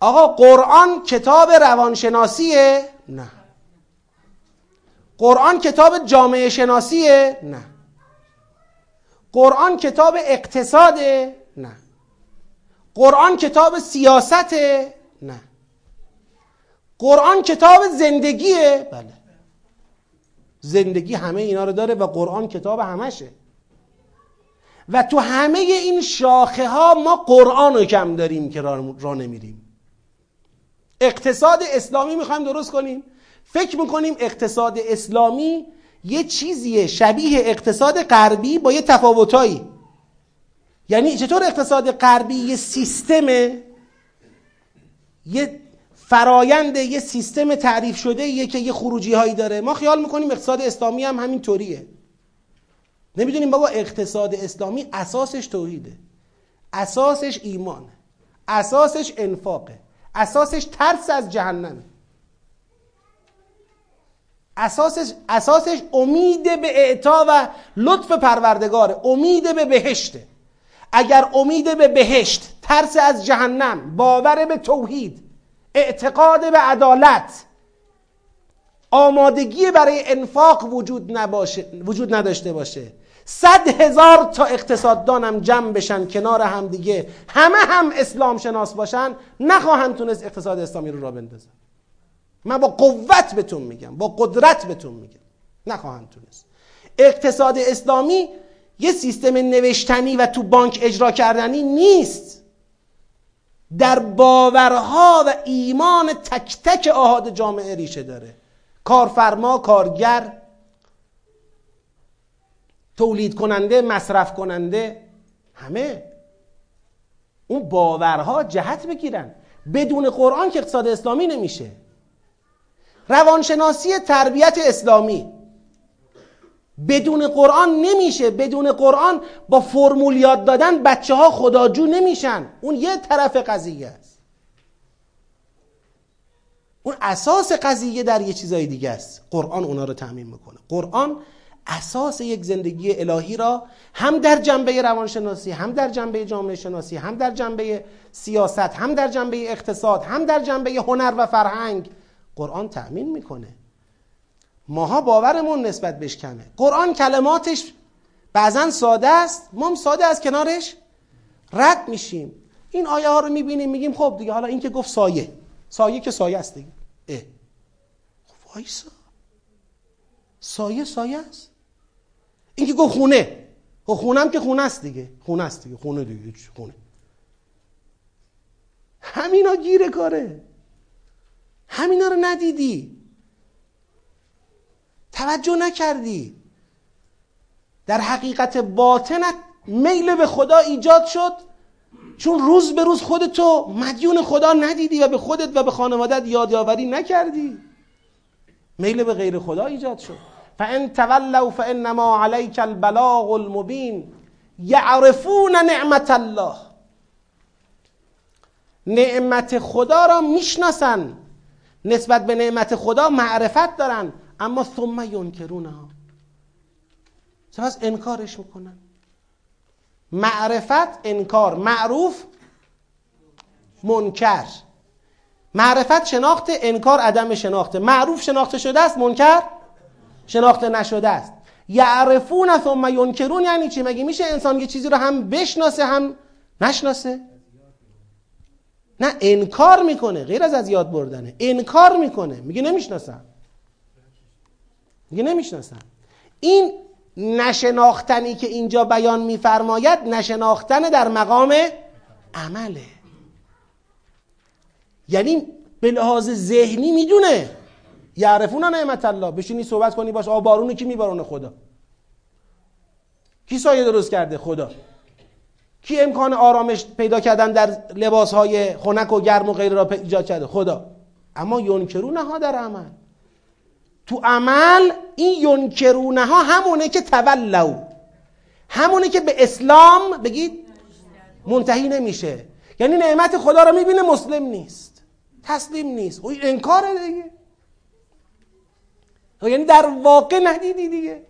آقا قرآن کتاب روانشناسیه؟ نه. قرآن کتاب جامعه شناسیه؟ نه. قرآن کتاب اقتصاده؟ نه قرآن کتاب سیاسته؟ نه قرآن کتاب زندگیه؟ بله زندگی همه اینا رو داره و قرآن کتاب همشه و تو همه این شاخه ها ما قرآن رو کم داریم که را نمیریم اقتصاد اسلامی می‌خوایم درست کنیم فکر می‌کنیم اقتصاد اسلامی یه چیزیه شبیه اقتصاد غربی با یه تفاوتایی. یعنی چطور اقتصاد غربی یه سیستمه؟ یه فرایند یه سیستم تعریف شده یه که یه خروجی هایی داره. ما خیال می‌کنیم اقتصاد اسلامی هم همین طوریه. نمی‌دونیم بابا اقتصاد اسلامی اساسش توحیده. اساسش ایمانه. اساسش انفاقه. اساسش ترس از جهنمه. اساسش, اساسش امید به اعطا و لطف پروردگاره امید به بهشته اگر امید به بهشت ترس از جهنم باور به توحید اعتقاد به عدالت آمادگی برای انفاق وجود, نباشه، وجود نداشته باشه. صد هزار تا اقتصاددانم جمع بشن کنار هم دیگه. همه هم اسلام شناس باشن. نخواهند تونست اقتصاد اسلامی رو را بندازن من با قوت بهتون میگم با قدرت بهتون میگم. نخواهند تونست. اقتصاد اسلامی یه سیستم نوشتنی و تو بانک اجرا کردنی نیست. در باورها و ایمان تک تک آهاد جامعه ریشه داره. کارفرما کارگر تولید کننده مصرف کننده همه. اون باورها جهت بگیرن. بدون قرآن که اقتصاد اسلامی نمیشه. روانشناسی تربیت اسلامی. بدون قرآن نمیشه. بدون قرآن با فرمول یاد دادن بچه ها خداجو نمیشن. اون یه طرف قضیه است. اون اساس قضیه در یه چیزای دیگه است. قرآن اونا رو تعمین می‌کنه. قرآن اساس یک زندگی الهی را هم در جنبه روانشناسی هم در جنبه جامعه شناسی هم در جنبه سیاست هم در جنبه اقتصاد هم در جنبه هنر و فرهنگ قرآن تأمین می‌کنه. ماها باورمون نسبت بهش کمه. قرآن کلماتش بعضا ساده است ما هم ساده از کنارش رد میشیم. این آیه ها رو می‌بینیم میگیم خب دیگه حالا این که گفت سایه. سایه که سایه است دیگه. اه. خب وایسا. سایه سایه است. این که گفت خونه. خب خونه هم که خونه است دیگه. خونه است دیگه. خونه دیگه. خونه. همینا گیره کاره. همینا رو ندیدی. توجه نکردی. در حقیقت باطنت میل به خدا ایجاد شد. چون روز به روز خودتو مدیون خدا ندیدی و به خودت و به خانوادت یادآوری نکردی. میل به غیر خدا ایجاد شد. فان تولوا فانما عليك البلاغ المبین یعرفون نعمت الله. نعمت خدا را می‌شناسن. نسبت به نعمت خدا معرفت دارن. اما ثم ینکرونها سپس انکارش می‌کنن. معرفت انکار معروف منکر. معرفت شناخت انکار عدم شناخته معروف شناخته شده است منکر شناخته نشده است. یعرفون ثم ینکرون یعنی چی؟ مگه میشه انسان یه چیزی رو هم بشناسه هم نشناسه؟ نه انکار می‌کنه غیر از از یاد بردنه. انکار می‌کنه. میگه نمی‌شناسم. میگه نمی‌شناسم. این نشناختنی که اینجا بیان میفرماید نشناختن در مقام عمله. یعنی به لحاظ ذهنی می‌دونه. یعرفون نعمت الله. بشینی صحبت کنی باش آ بارونو کی میبارونه؟ خدا. کی سایه درست کرده؟ خدا. کی امکان آرامش پیدا کردن در لباس های خنک و گرم و غیره را ایجاد کرده؟ خدا. اما ینکرونه ها در عمل. تو عمل این ینکرونه ها همونه که تولو همونه که به اسلام بگید منتهی نمیشه. یعنی نعمت خدا رو می‌بینه مسلم نیست. تسلیم نیست. او انکاره دیگه. یعنی در واقع ندیدی دیگه.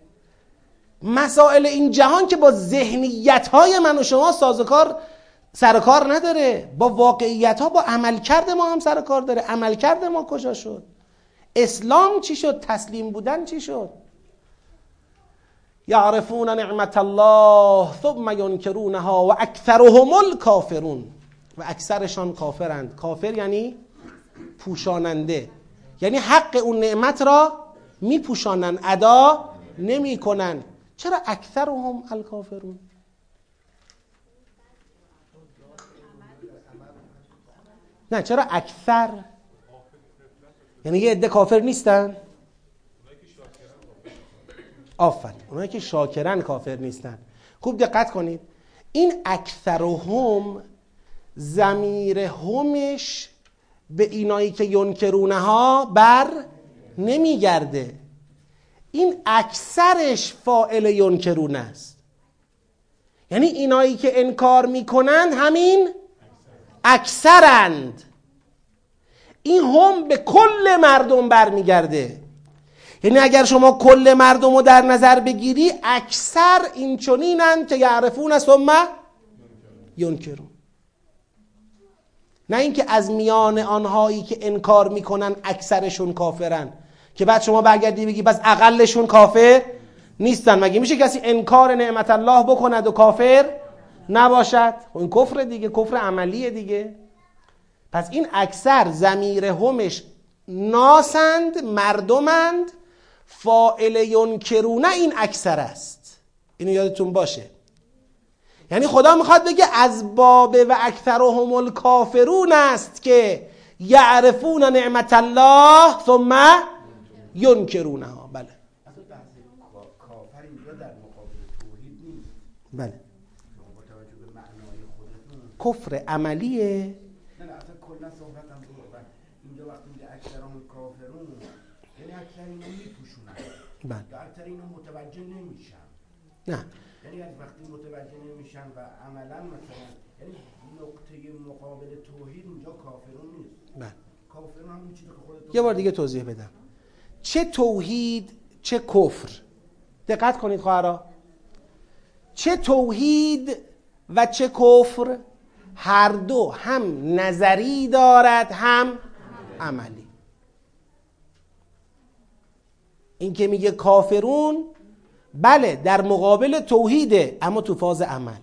مسائل این جهان که با ذهنیت های من و شما سازکار سرکار نداره. با واقعیت ها با عملکرد ما هم سرکار داره. عملکرد ما کجا شد؟ اسلام چی شد؟ تسلیم بودن چی شد؟ یعرفون نعمت الله ثم ینکرونها و اکثرهم الکافرون. و اکثرشان کافرند. کافر یعنی پوشاننده. یعنی حق اون نعمت را میپوشانند ادا نمی‌کنن. چرا اکثرهم الکافرون؟ نه چرا اکثر؟ یعنی یه عده کافر نیستن؟ آفرین اونایی که شاکرن کافر نیستن. خوب دقت کنید. این اکثرهم زمیر همش به اینایی که ینکرونه ها بر نمیگرده. این اکثرش فائل ینکرون است. یعنی اینایی که انکار می‌کنند همین اکثرند. این هم به کل مردم برمیگرده. یعنی اگر شما کل مردم رو در نظر بگیری اکثر این چنینند که یعرفون ثم ینکرون. نه اینکه از میان آنهایی که انکار می‌کنن اکثرشون کافرن. که بعد شما برگردی بگی بس اقلشون کافر نیستن. مگه میشه کسی انکار نعمت الله بکند و کافر نباشد؟ خب این کفر دیگه کفر عملیه دیگه. پس این اکثر زمیر همش ناسند مردمند فائل ینکرونه این اکثر است. اینو یادتون باشه. یعنی خدا می‌خواد بگه از باب و اکثرهم الکافرون است که یعرفون نعمت الله ثم ینکرونها. بله. بله. کفر عملیه نه نه اصلا کلا صحبت هم اینجا وقتی میگه اکثرهم کافرون یعنی اکثر اینو میپوشونن. بله. اکثر اینو متوجه نمیشن. نه. یعنی از وقتی متوجه نمیشن و عملا مثلا یعنی نقطه مقابل توحید اونجا کافرون نیست. بله. کافرون هم چیزی که خودتون یه بار دیگه توضیح بدم. چه توحید چه کفر. دقت کنید خواهرا. چه توحید و چه کفر؟ هر دو هم نظری دارد هم عملی. این که میگه کافرون بله در مقابل توحیده اما تو فاز عمل.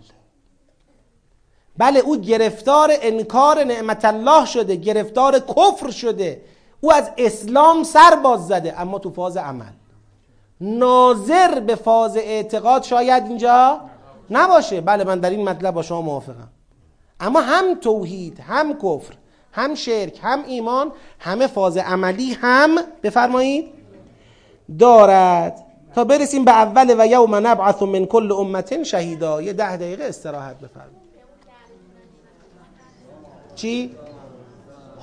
بله او گرفتار انکار نعمت الله شده گرفتار کفر شده. او از اسلام سر باز زده اما تو فاز عمل. ناظر به فاز اعتقاد شاید اینجا نباشه. بله من در این مطلب با شما موافقم. اما هم توحید هم کفر هم شرک هم ایمان همه فاز عملی هم بفرمایید دارد. تا برسیم به اول و یوم نبعث من کل امت شهیدا. یه ده دقیقه استراحت بفرمایید. چی؟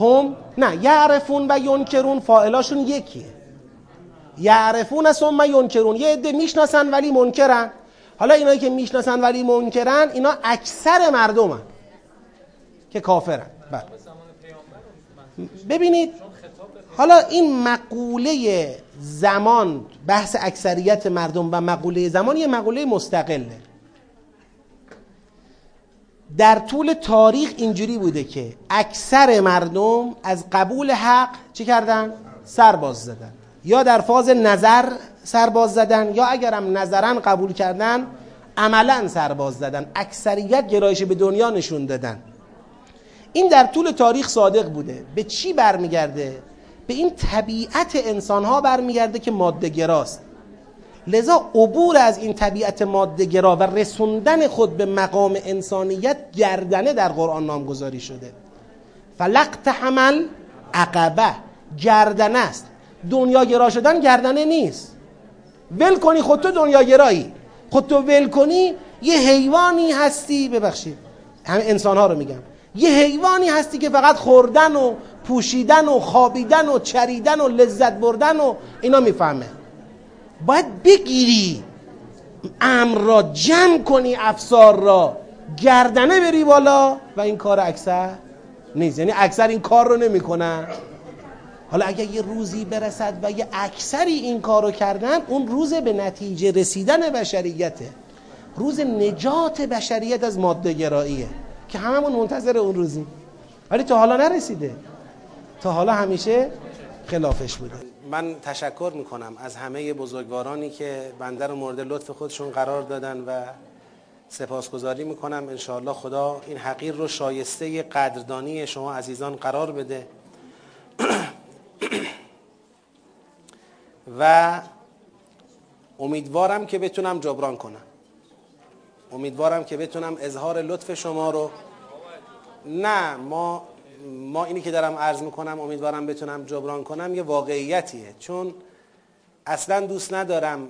هم نه یعرفون و ینکرون فاعلاشون یکیه. یعرفون ثم ینکرون. یه عده می‌شناسن ولی منکرن. حالا اینایی که می‌شناسن ولی منکرن اینا اکثر مردمن که کافرن. بله. ببینید حالا این مقوله زمان بحث اکثریت مردم و مقوله زمان یه مقوله مستقله. در طول تاریخ اینجوری بوده که اکثر مردم از قبول حق چی کردن؟ سرباز زدن. یا در فاز نظر سرباز زدن یا اگرم نظرا قبول کردن عملا سرباز زدن. اکثریت گرایش به دنیا نشون دادن. این در طول تاریخ صادق بوده. به چی برمیگرده؟ به این طبیعت انسان ها برمیگرده که ماده گراست لذا عبور از این طبیعت ماده گرا و رسوندن خود به مقام انسانیت گردنه در قرآن نامگذاری شده. فلقت حمل عقبه. گردنه است. دنیا گرا شدن گردنه نیست. ول کنی خود تو دنیا گرایی. خود تو ول کنی یه حیوانی هستی. ببخشید. همه انسان ها رو میگم. یه حیوانی هستی که فقط خوردن و پوشیدن و خوابیدن و چریدن و لذت بردن و اینا می‌فهمه. باید بگیری. امر را جمع کنی افسار را. گردنه بری بالا و این کار اکثر نیست. یعنی اکثر این کار رو نمی‌کنن. حالا اگر یه روزی برسد و یه اکثری این کار رو کردن اون روز به نتیجه رسیدن بشریته. روز نجات بشریت از ماده گراییه که هممون منتظر اون روزی ولی تا حالا نرسیده. تا حالا همیشه خلافش بوده. من تشکر می‌کنم از همه بزرگوارانی که بنده رو مورد لطف خودشون قرار دادن و سپاسگزاری می‌کنم. انشاءالله خدا این حقیر رو شایسته قدردانی شما عزیزان قرار بده. و امیدوارم که بتونم جبران کنم. امیدوارم که بتونم اظهار لطف شما رو. نه ما ما اینی که دارم عرض می‌کنم امیدوارم بتونم جبران کنم یه واقعیتیه. چون اصلا دوست ندارم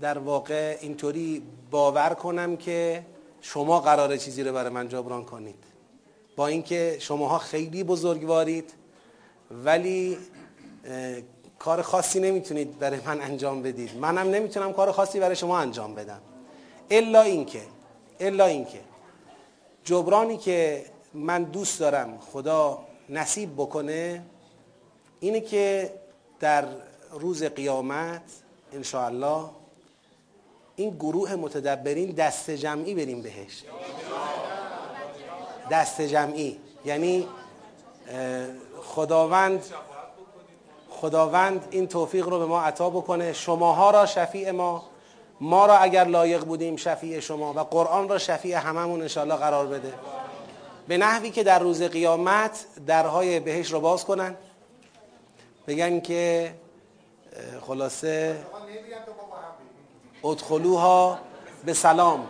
در واقع اینطوری باور کنم که شما قراره چیزی رو برای من جبران کنید. با اینکه شماها خیلی بزرگوارید ولی کار خاصی نمی‌تونید برای من انجام بدید. منم نمی‌تونم کار خاصی برای شما انجام بدم. الا اینکه الا اینکه جبرانی که من دوست دارم خدا نصیب بکنه اینه که در روز قیامت الله این گروه متدبرین دست جمعی بریم بهش. دست جمعی. یعنی خداوند خداوند این توفیق رو به ما عطا بکنه. شماها را شفیع ما ما را اگر لایق بودیم شفیع شما و قرآن را شفیع هممون انشاءالله قرار بده. به نحوی که در روز قیامت درهای بهش رو باز کنن. بگن که خلاصه ادخلوها به سلام.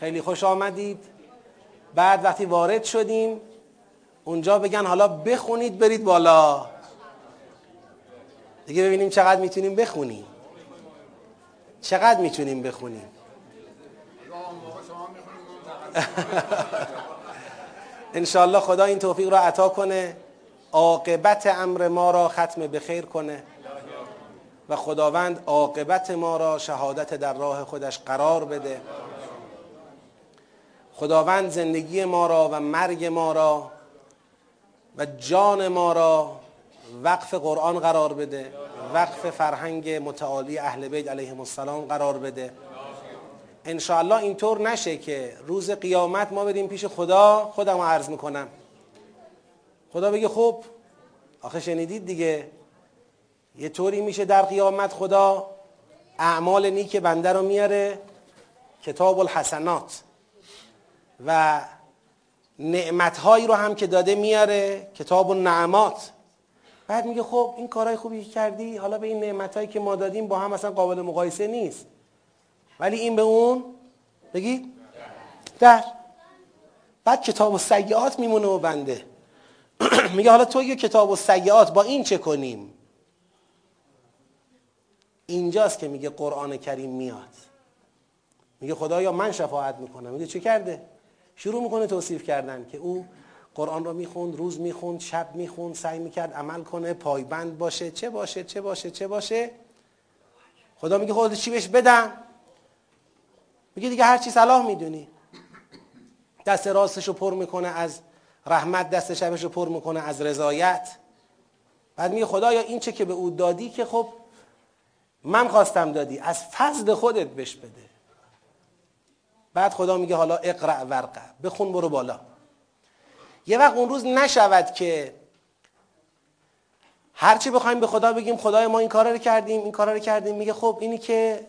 خیلی خوش آمدید. بعد وقتی وارد شدیم اونجا بگن حالا بخونید برید بالا. دیگه ببینیم چقدر می‌تونیم بخونیم. چقدر می‌تونیم بخونیم. انشاءالله خدا این توفیق را عطا کنه. عاقبت امر ما را ختم به خیر کنه. و خداوند عاقبت ما را شهادت در راه خودش قرار بده. خداوند زندگی ما را و مرگ ما را و جان ما را وقف قرآن قرار بده. وقف فرهنگ متعالی اهل بیت علیهم السلام قرار بده. انشاءالله اینطور نشه که روز قیامت ما بریم پیش خدا خودم عرض می‌کنم. خدا بگه خب آخه شنیدید دیگه. یه طوری میشه در قیامت خدا اعمال نیک بنده رو میاره کتاب الحسنات و نعمتهایی رو هم که داده میاره کتاب النعمات بعد میگه خب این کارهای خوبی کردی حالا به این نعمتهایی که ما دادیم با هم اصلا قابل مقایسه نیست. ولی این به اون بگی در. بعد کتاب و سیعات میمونه و بنده. میگه حالا تو یه کتاب و سیعات با این چه کنیم؟ اینجاست که میگه قرآن کریم میاد. میگه خدایا من شفاعت می‌کنم. میگه چه کرده؟ شروع می‌کنه توصیف کردن که او قرآن رو می‌خوند روز می‌خوند شب می‌خوند سعی می‌کرد عمل کنه پایبند باشه چه باشه چه باشه چه باشه؟ خدا میگه خودت چی بهش بدم؟ میگه دیگه هر چی صلاح می‌دونی. دست راستش رو پر می‌کنه از رحمت دست شبش رو پر می‌کنه از رضایت. بعد میگه خدایا این چه که به او دادی که خب من خواستم دادی از فضل خودت بش بده. بعد خدا میگه حالا اقرع ورقه بخون برو بالا. یه وقت اون روز نشود که هرچی بخوایم به خدا بگیم خدای ما این کارا رو کردیم این کارا رو کردیم. میگه خب اینی که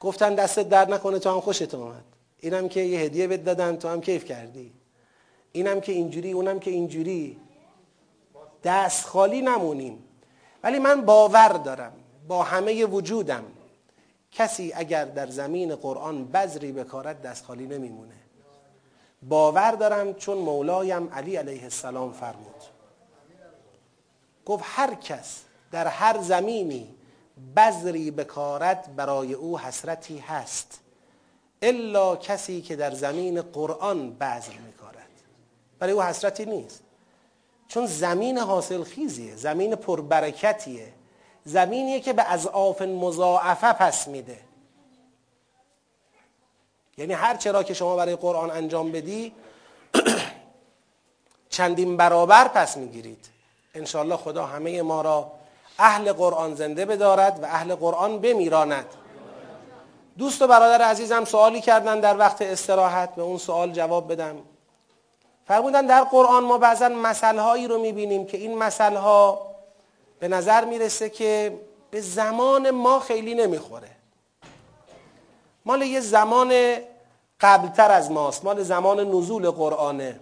گفتن دستت درد نکنه تو هم خوشت اومد. اینم که یه هدیه بهت دادن تو هم کیف کردی. اینم که اینجوری اونم که اینجوری. دست خالی نمونیم. ولی من باور دارم با همه وجودم کسی اگر در زمین قرآن بذری بکارد دست خالی نمیمونه. باور دارم چون مولایم علی علیه السلام فرمود. گفت هر کس در هر زمینی بذری بکارد برای او حسرتی هست الا کسی که در زمین قرآن بذر میکارد. برای او حسرتی نیست. چون زمین حاصل خیزیه زمین پربرکتیه. زمینیه که به اضعاف مضاعفه پس میده. یعنی هر چرا که شما برای قرآن انجام بدی چندین برابر پس می‌گیرید. انشاءالله خدا همه ما را اهل قرآن زنده بدارد و اهل قرآن بمیراند. دوست و برادر عزیزم سوالی کردن در وقت استراحت به اون سوال جواب بدم. فرمودن در قرآن ما بعضا مسئله هایی رو می‌بینیم که این مسئله ها به نظر می‌رسه که به زمان ما خیلی نمی‌خوره. مال یه زمان قبلتر از ماست مال زمان نزول قرآنه.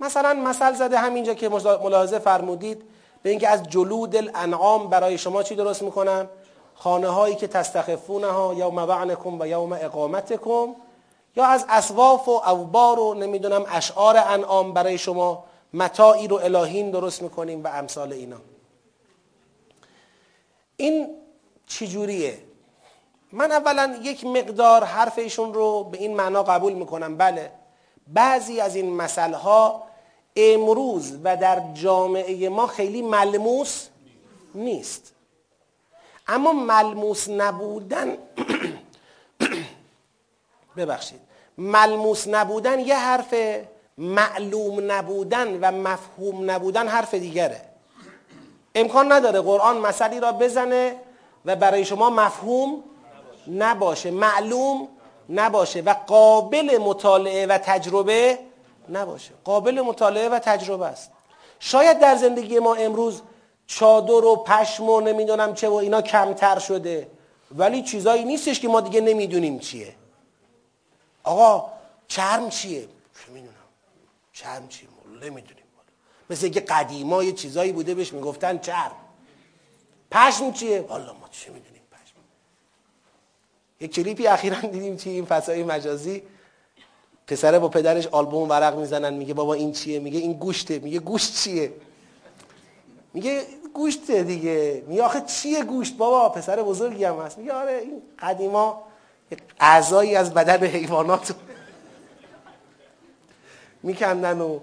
مثلا مثل زده همینجا که ملاحظه فرمودید به اینکه از جلود الانعام برای شما چی درست می‌کنم؟ خانه هایی که تستخفونها یوم وعنکم و یوم اقامتکم یا از اسواف و اوبار و نمی‌دونم اشعار انعام برای شما متاعی رو الهین درست می‌کنیم و امثال اینا. این چجوریه؟ من اولا یک مقدار حرف ایشون رو به این معنا قبول می‌کنم. بله بعضی از این مسئله ها امروز و در جامعه ما خیلی ملموس نیست. اما ملموس نبودن ببخشید. ملموس نبودن یه حرف معلوم نبودن و مفهوم نبودن حرف دیگره. امکان نداره قرآن مسئله را بزنه و برای شما مفهوم نباشه معلوم نباشه و قابل مطالعه و تجربه نباشه. قابل مطالعه و تجربه است. شاید در زندگی ما امروز چادر و پشم و نمی‌دونم چه و اینا کمتر شده ولی چیزایی نیستش که ما دیگه نمی‌دونیم چیه. آقا چرم چیه؟ چه می‌دونم. چرم چیه نمی‌دونیم. مثل اینکه قدیما یه چیزایی بوده بهش می‌گفتن چرم. پشم چیه؟ والا ما چه می‌دونیم پشم. یک کلیپی اخیرا دیدیم توی این فضای مجازی. پسره با پدرش آلبوم ورق می‌زنن میگه بابا این چیه؟ میگه این گوشته. میگه گوشت چیه؟ میگه گوشته دیگه. میگه آخه چیه گوشت؟ بابا پسر بزرگی هم هست. میگه آره این قدیما اعضایی از بدن حیوانات میکندن و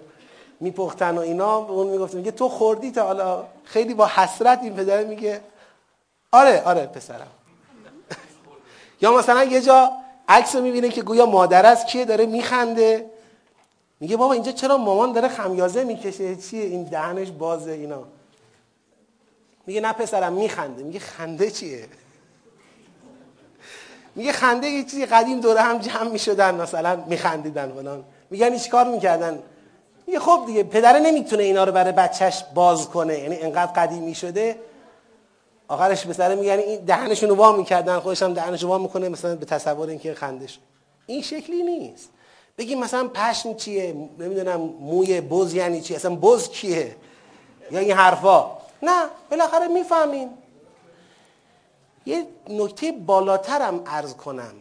میپختن و اینا. به اون می‌گفت میگه تو خوردی تا حالا؟ خیلی با حسرت این پدر میگه آره آره پسرم. یا مثلا یه جا عکس رو می‌بینه که گویا مادر است کیه داره میخنده. میگه بابا اینجا چرا مامان داره خمیازه می‌کشه؟ چیه این دهنش بازه اینا. میگه نه پسرم میخنده. میگه خنده چیه؟ میگه خنده یه چیزی قدیم دوره هم جمع می‌شدن مثلا میخندیدن فلان. میگن هیچ کار می‌کردن؟ میگه خب دیگه پدره نمی‌تونه اینا رو برای بچهش باز کنه. یعنی انقدر قدیمی شده. آخرش به سره میگن این دهنشون رو وا می‌کردن خودش هم دهنشو وا می‌کنه مثلا به تصور اینکه خندش. این شکلی نیست. بگیم مثلا پشم چیه؟ نمی‌دونم موی بز یعنی چیه اصلا بز کیه؟ یا این حرفا؟ نه بالاخره می‌فهمیم. یه نکته بالاترم عرض کنم.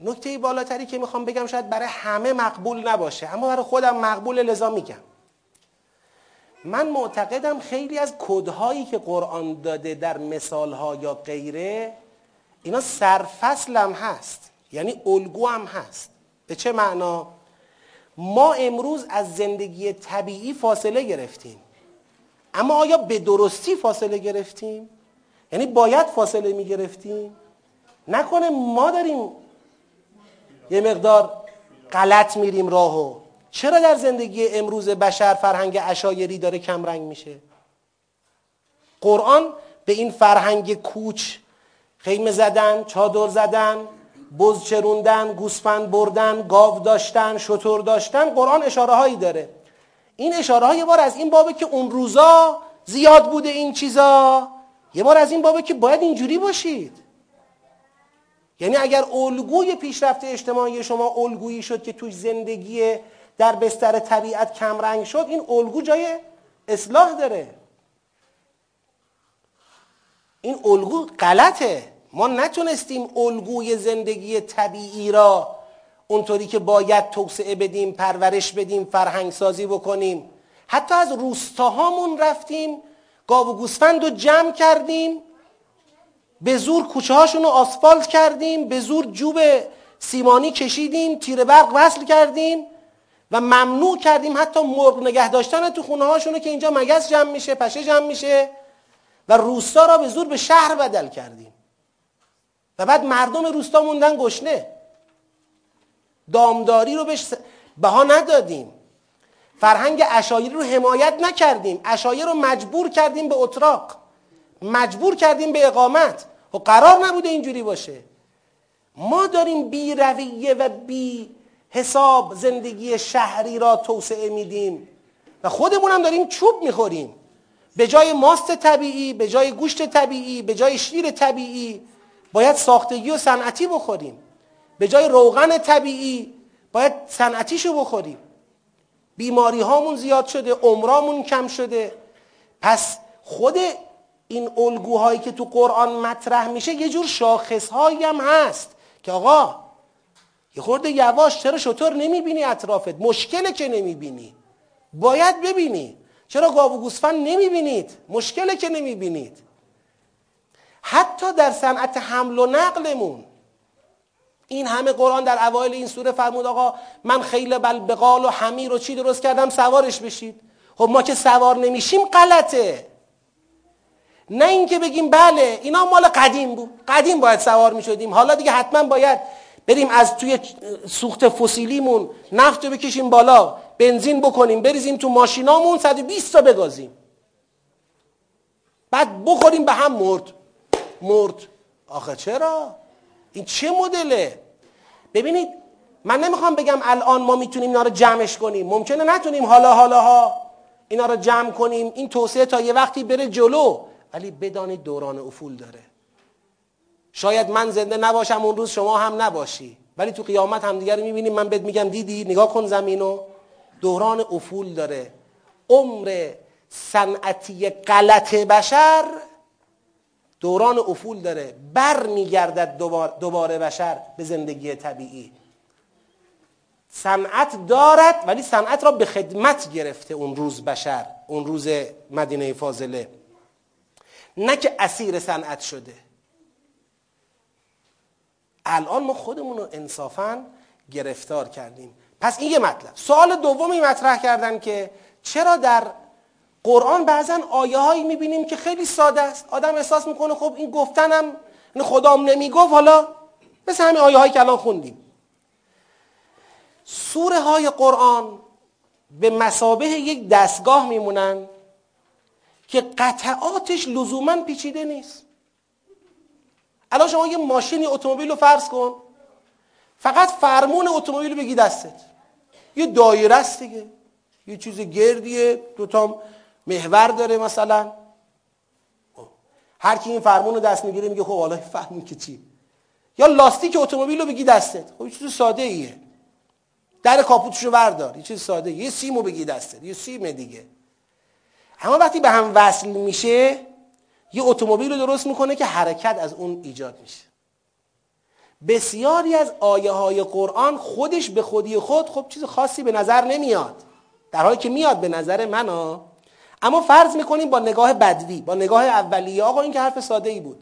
نکته بالاتری که می‌خوام بگم شاید برای همه مقبول نباشه اما برای خودم مقبول لذا میگم. من معتقدم خیلی از کدهایی که قرآن داده در مثالها یا غیره اینا سرفصل هم هست. یعنی الگو هم هست. به چه معنا؟ ما امروز از زندگی طبیعی فاصله گرفتیم. اما آیا به درستی فاصله گرفتیم؟ یعنی باید فاصله می گرفتیم؟ نکنه ما داریم یه مقدار غلط میریم راهو. چرا در زندگی امروز بشر فرهنگ اشایری داره کمرنگ میشه؟ قرآن به این فرهنگ کوچ خیمه زدن چادر زدن بز چروندن گوسفند بردن گاو داشتن شتر داشتن قرآن اشاره هایی داره. این اشاره های بار از این بابه که اون روزا زیاد بوده این چیزا یه بار از این بابه که باید اینجوری باشید. یعنی اگر الگوی پیشرفت اجتماعی شما الگویی شد که توی زندگی در بستر طبیعت کمرنگ شد این الگو جای اصلاح داره. این الگو غلطه. ما نتونستیم الگوی زندگی طبیعی را اونطوری که باید توسعه بدیم پرورش بدیم فرهنگ سازی بکنیم. حتی از روستاهامون رفتیم گاو و گوسفند رو جمع کردیم به زور کوچه هاشون رو آسفالت کردیم به زور جوب سیمانی کشیدیم تیر برق وصل کردیم. و ممنوع کردیم حتی مرغ نگه داشتن تو خونه هاشونو که اینجا مگس جمع میشه پشه جمع میشه. و روستا را به زور به شهر بدل کردیم. و بعد مردم روستا موندن گشنه. دامداری رو بهش بها ندادیم. فرهنگ اشایری رو حمایت نکردیم. اشایر رو مجبور کردیم به اتراق. مجبور کردیم به اقامت. و قرار نبوده اینجوری باشه. ما داریم بی رویه و بی حساب زندگی شهری را توسعه میدیم. و خودمون هم داریم چوب می‌خوریم. به جای ماست طبیعی به جای گوشت طبیعی به جای شیر طبیعی باید ساختگی و صنعتی بخوریم. به جای روغن طبیعی باید صنعتیشو بخوریم. بیماری هامون زیاد شده عمرامون کم شده. پس خود این الگوهایی که تو قرآن مطرح میشه یه جور شاخصهایی هم هست که آقا یه خورده یواش چرا شطور نمی‌بینی اطرافت؟ مشکله که نمی‌بینی. باید ببینی. چرا گاو و گوسفند نمی‌بینید؟ مشکله که نمی‌بینید. حتی در صنعت حمل و نقلمون. این همه قرآن در اوایل این سوره فرمود آقا من خیلی بل بقال و حمیر و چی درست کردم سوارش بشید. خب ما که سوار نمیشیم غلطه. نه اینکه بگیم بله اینا مال قدیم بود. قدیم باید سوار می شدیم حالا دیگه حتما باید بریم از توی سوخت فسیلیمون نفت رو بکشیم بالا بنزین بکنیم بریزیم تو ماشینامون 120 تا بگازیم. بعد بخوریم به هم مرد. مرد. آخه چرا؟ این چه مدله؟ ببینید من نمی‌خوام بگم الان ما می‌تونیم اینا رو جمعش کنیم. ممکنه نتونیم حالا حالا ها اینا رو جمع کنیم. این توسعه تا یه وقتی بره جلو. ولی بدانید دوران افول داره. شاید من زنده نباشم اون روز شما هم نباشی. ولی تو قیامت هم دیگر می‌بینیم. من بهت میگم دیدی؟ نگاه کن زمینو. دوران افول داره. عمر صنعتی غلط بشر دوران افول داره. بر میگردد دوباره بشر به زندگی طبیعی. صنعت دارد ولی صنعت را به خدمت گرفته اون روز بشر اون روز مدینه فاضله. نه که اسیر صنعت شده. الان ما خودمون رو انصافا گرفتار کردیم. پس این یه مطلب. سوال دومی مطرح کردن که چرا در قرآن بعضا آیه هایی می‌بینیم که خیلی ساده است. آدم احساس می‌کنه خب این گفتنم خدام نمی‌گفت. حالا مثل همین آیه هایی که الان خوندیم. سوره های قرآن به مسابه یک دستگاه میمونن که قطعاتش لزوما پیچیده نیست. الان شما یه ماشینی اتومبیل رو فرض کن. فقط فرمون اتومبیل رو بگی دستت. یه دایره است دیگه. یه چیز گردیه. دوتا محور داره مثلا. هر کی این فرمون رو دست می‌گیره میگه خب حالا فهمی که چی؟ یا لاستیک اتومبیل رو بگی دستت. خب چیز ساده ایه در کاپوتشو بردار. یه چیز ساده یه سیمو بگی دستت. یه سیم دیگه. اما وقتی به هم وصل میشه یه اتومبیل رو درست می‌کنه که حرکت از اون ایجاد میشه. بسیاری از آیه های قرآن خودش به خودی خود خب چیز خاصی به نظر نمیاد. در حالی که میاد به نظر من ها اما فرض می‌کنیم با نگاه بدوی با نگاه اولیه آقا این که حرف ساده ای بود.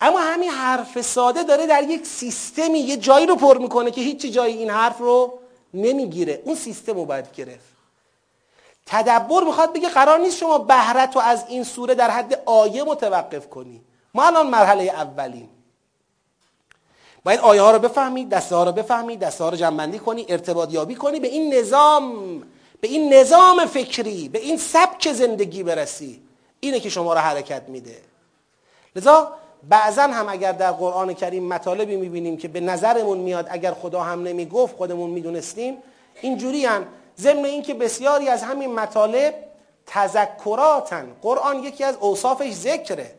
اما همین حرف ساده داره در یک سیستمی یه جایی رو پر می‌کنه که هیچ جایی این حرف رو نمی‌گیره. اون سیستم رو باید گرفت. تدبر می‌خواد بگه قرار نیست شما بهرت رو از این سوره در حد آیه متوقف کنی. ما الان مرحله اولیم. باید آیه ها رو بفهمی دسته ها رو بفهمی دسته ها رو جنبندی کنی ارتباط یابی کنی به این نظام به این نظام فکری به این سبک زندگی برسی. اینه که شما رو حرکت میده. لذا بعضا هم اگر در قرآن کریم مطالبی می‌بینیم که به نظرمون میاد اگر خدا هم نمی‌گفت خودمون می‌دونستیم اینجوری هم ضمن اینکه بسیاری از همین مطالب تذکراتن. قرآن یکی از اوصافش ذکره.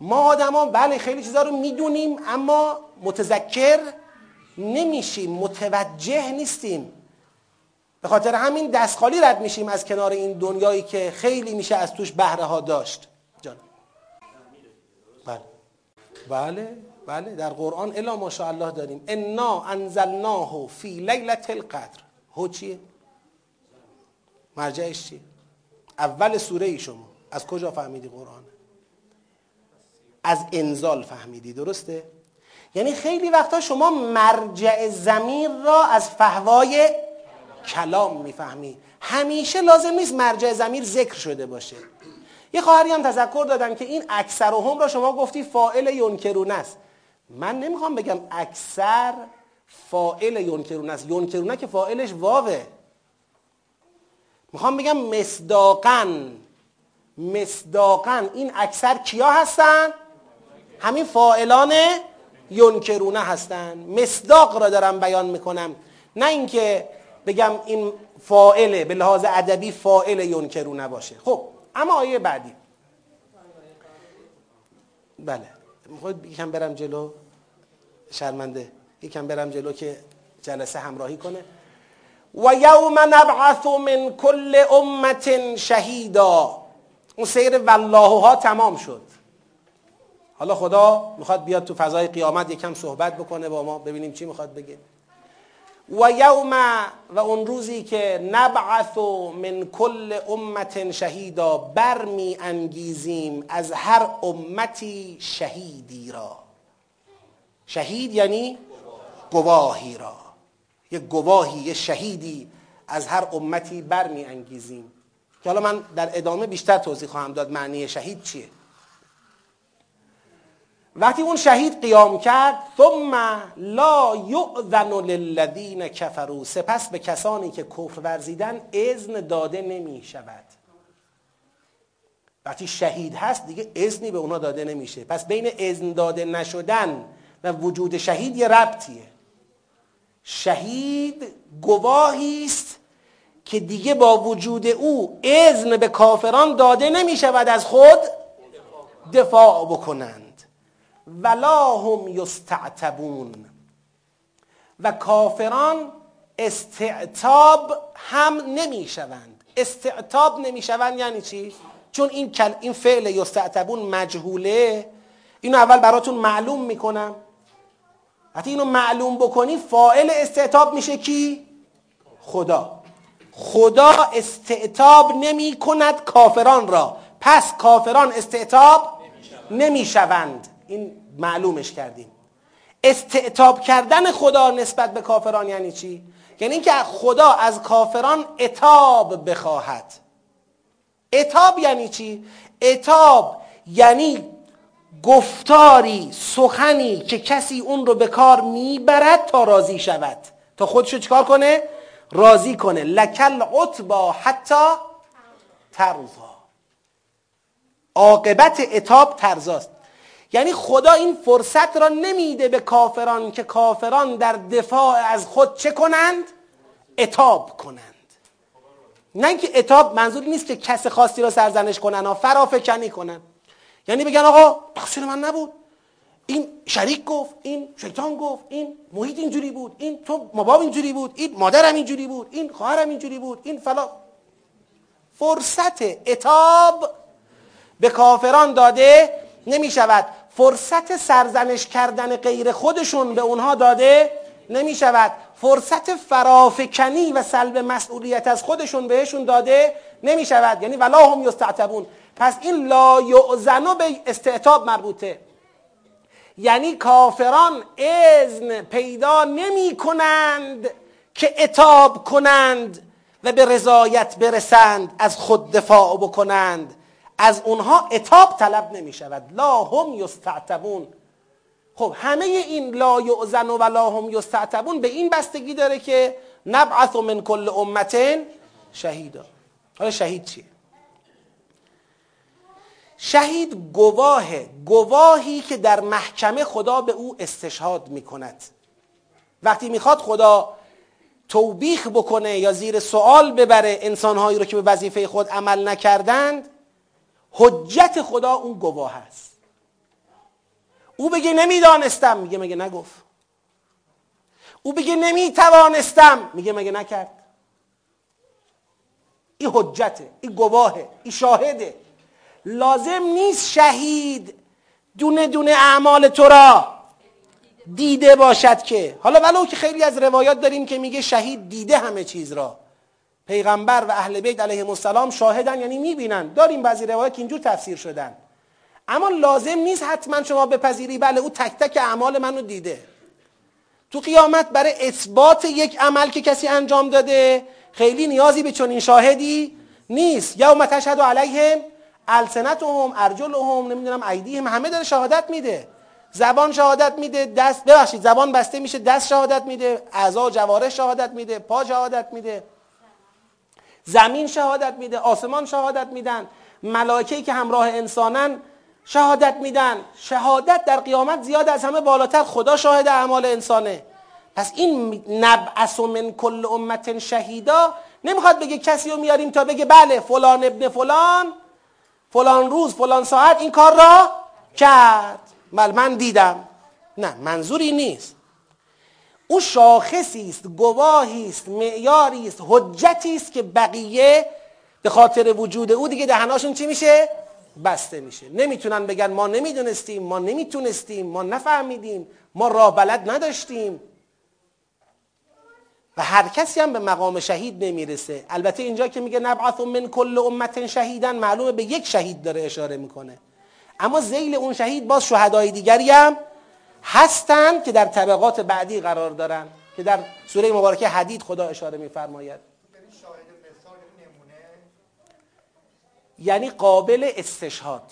ما آدما بله خیلی چیزا رو می‌دونیم اما متذکر نمیشیم متوجه نیستیم. به خاطر همین دستخالی رد میشیم از کنار این دنیایی که خیلی میشه از توش بهره ها داشت. جان. بله. بله بله. در قرآن الا ماشاءالله داریم. انا انزلناه فی لیلت القدر. هو چیه؟ مرجعش چیه اول سوره ای شما. از کجا فهمیدی قرآن؟ از انزال فهمیدی درسته؟ یعنی خیلی وقتا شما مرجع زمیر را از فهوای کلام می‌فهمی. همیشه لازم نیست مرجع زمیر ذکر شده باشه. یه خواهری هم تذکر دادن که این اکثر هم را شما گفتی فائل ینکرون است. من نمی‌خوام بگم اکثر فائل ینکرون است. ینکرونه که فائلش واوه. می‌خوام بگم مصداقا. مصداقا. این اکثر کیا هستن؟ همین فائلان ینکرونه هستن. مصداق را دارم بیان می‌کنم. نه اینکه بگم این فائله به لحاظ ادبی فائل ینکرونه باشه. خب اما آیه بعدی. بله. می‌خواید یکم برم جلو؟ شرمنده. یکم برم جلو که جلسه همراهی کنه. و یوم نبعث من کل امت شهیدا اون سیر والله ها تمام شد. حالا خدا می‌خواد بیاد تو فضای قیامت یکم صحبت بکنه با ما ببینیم چی می‌خواد بگه. و یوم و اون روزی که نبعث من کل امت شهیدا برمی انگیزیم از هر امتی شهیدی را. شهید یعنی گواهی را. یه گواهی یه شهیدی از هر امتی برمی انگیزیم که حالا من در ادامه بیشتر توضیح خواهم داد معنی شهید چیه. وقتی اون شهید قیام کرد ثم لا یؤذن للذین کفروا. سپس به کسانی که کفر ورزیدن اذن داده نمی شود. وقتی شهید هست دیگه اذنی به اونا داده نمیشه. پس بین اذن داده نشدن و وجود شهید یه ربطیه. شهید گواهی است که دیگه با وجود او اذن به کافران داده نمی شود از خود دفاع بکنند ولا هم یستعتبون و کافران استعتاب هم نمی شوند استعتاب نمی شوند یعنی چی؟ چون این. این فعل یستعتبون مجهوله اینو اول براتون معلوم می‌کنم وقتی اینو معلوم بکنی فائل استعتاب میشه کی؟ خدا خدا استعتاب نمی کند کافران را پس کافران استعتاب نمی شوند این معلومش کردیم استعتاب کردن خدا نسبت به کافران یعنی چی؟ یعنی اینکه خدا از کافران اتاب بخواهد اتاب یعنی چی؟ اتاب یعنی گفتاری سخنی که کسی اون رو به کار می‌برد تا راضی شود. تا خودشو چکار کنه؟ راضی کنه. لکل عطبا حتی ترزا عاقبت اتاب ترزاست یعنی خدا این فرصت را نمیده به کافران که کافران در دفاع از خود چه کنند؟ اتاب کنند. نه اینکه اتاب منظور نیست که کس خاصی را سرزنش کنن و فرافکنی کنن. یعنی بگن آقا تقصیر من نبود. این شریک گفت این شیطان گفت این محیط اینجوری بود این تو مباب اینجوری بود این مادرم اینجوری بود این خواهرم اینجوری بود این فلا فرصت اتاب به کافران داده نمی شود فرصت سرزنش کردن غیر خودشون به اونها داده نمی شود فرصت فرافکنی و سلب مسئولیت از خودشون بهشون داده نمی شود یعنی ولا هم یستعتبون. پس این لا یعزنو به استعتاب مربوطه. یعنی کافران اذن پیدا نمی کنند که اتاب کنند و به رضایت برسند از خود دفاع بکنند. از اونها اتاب طلب نمی شود لا هم یستعتبون. خب همه این لا یعزن و لا هم یستعتبون به این بستگی داره که نبعث من کل امتن شهیدا. حالا شهید چیه؟ شهید گواه گواهی که در محکمه خدا به او استشهاد می‌کند. وقتی می‌خواد خدا توبیخ بکنه یا زیر سوال ببره انسانهایی رو که به وظیفه خود عمل نکردند حجت خدا اون گواه است. او بگه نمی‌دانستم. میگه مگه نگفت؟ او بگه نمی‌توانستم. میگه مگه نکرد؟ این حجته این گواهه این شاهده. لازم نیست شهید دونه دونه اعمال تو را دیده باشد که. حالا ولو که خیلی از روایات داریم که میگه شهید دیده همه چیز را. پیغمبر و اهل بیت علیهم السلام شاهدن یعنی می‌بینن. داریم بعضی روایات که اینجور تفسیر شدن. اما لازم نیست حتما شما بپذیری بله او تک تک اعمال منو دیده. تو قیامت برای اثبات یک عمل که کسی انجام داده خیلی نیازی به چنین شاهدی نیست. یوم تشهد علیهم السنتهم ارجلهم نمی‌دونم ایدیهم همه داره شهادت میده. زبان شهادت میده دست ببخشید زبان بسته میشه دست شهادت میده اعضا جوارح شهادت میده پا شهادت میده. زمین شهادت میده آسمان شهادت میدن. ملائکه‌ای که همراه انسانن شهادت میدن. شهادت در قیامت زیاد از همه بالاتر. خدا شاهد اعمال انسانه. پس این نبعث من کل امت شهیدا. نمی‌خواد بگه کسی رو میاریم تا بگه بله فلان ابن فلان. فلان روز فلان ساعت این کار را کرد. بله من دیدم. نه منظوری نیست. او شاخصی است گواهی است معیاری است حجتی است که بقیه به خاطر وجود او دیگه دهناشون چی میشه؟ بسته میشه. نمی‌تونن بگن ما نمی‌دونستیم ما نمی‌تونستیم ما نفهمیدیم ما راه بلد نداشتیم. و هر کسی هم به مقام شهید نمی‌رسه. البته اینجا که میگه نبعث من کل امت شهیدن معلومه به یک شهید داره اشاره می‌کنه. اما زیل اون شهید باز شهدای دیگری هم هستند که در طبقات بعدی قرار دارن که در سوره مبارکه حدید خدا اشاره میفرماید. یعنی قابل استشهاد.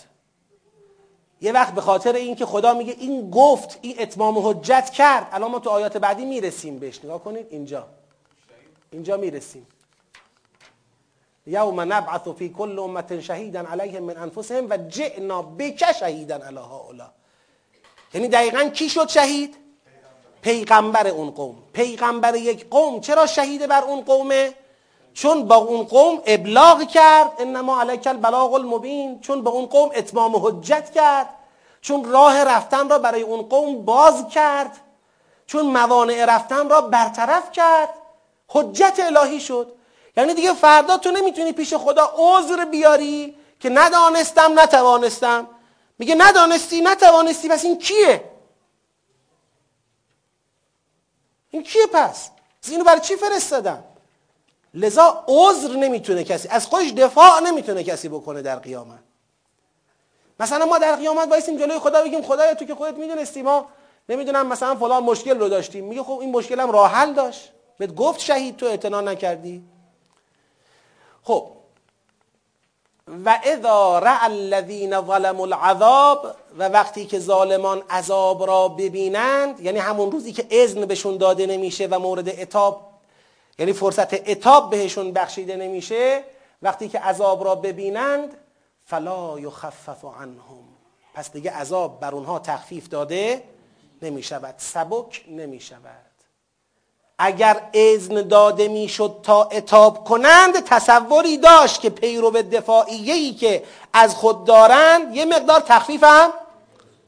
یه وقت به خاطر اینکه خدا میگه این گفت این اتمام حجت کرد. الان ما تو آیات بعدی می‌رسیم بهش. نگاه کنید اینجا. اینجا می‌رسیم. یوم نبعث فی کل امت شهیدا علیهم من انفسهم و جئنا بک شهیدا علی هؤلاء. یعنی دقیقا کی شد شهید؟ پیغمبر اون قوم. پیغمبر یک قوم. چرا شهید بر اون قومه؟ چون با اون قوم ابلاغ کرد انما علیک البلاغ المبین. چون با اون قوم اتمام حجت کرد چون راه رفتن را برای اون قوم باز کرد چون موانع رفتن را برطرف کرد حجت الهی شد. یعنی دیگه فردا تو نمی‌تونی پیش خدا عذر بیاری که ندانستم نتوانستم. میگه ندانستی نتوانستی پس این کیه؟ این کیه پس؟ اینو برای چی فرستادم لذا عذر نمی‌تونه کسی از خودش دفاع نمی‌تونه کسی بکنه در قیامت. مثلا ما در قیامت بایستیم جلوی خدا بگیم خدایا تو که خودت می‌دونستی ما نمی‌دونم مثلا فلان مشکل رو داشتیم. میگه خب این مشکلم راه حل داشت. بهت گفت شهید تو اعتنا نکردی. خب. و اذا رع الذین ظلموا العذاب و وقتی که ظالمان عذاب را ببینند یعنی همون روزی که اذن بهشون داده نمیشه و مورد اتاب یعنی فرصت اتاب بهشون بخشیده نمیشه وقتی که عذاب را ببینند فلا یخفف عنهم. پس دیگه عذاب بر اونها تخفیف داده نمی شود سبک نمی شود اگر اذن داده می‌شد تا اتاب کنند تصوری داشت که پیرو به که از خود دارند یه مقدار تخفیف هم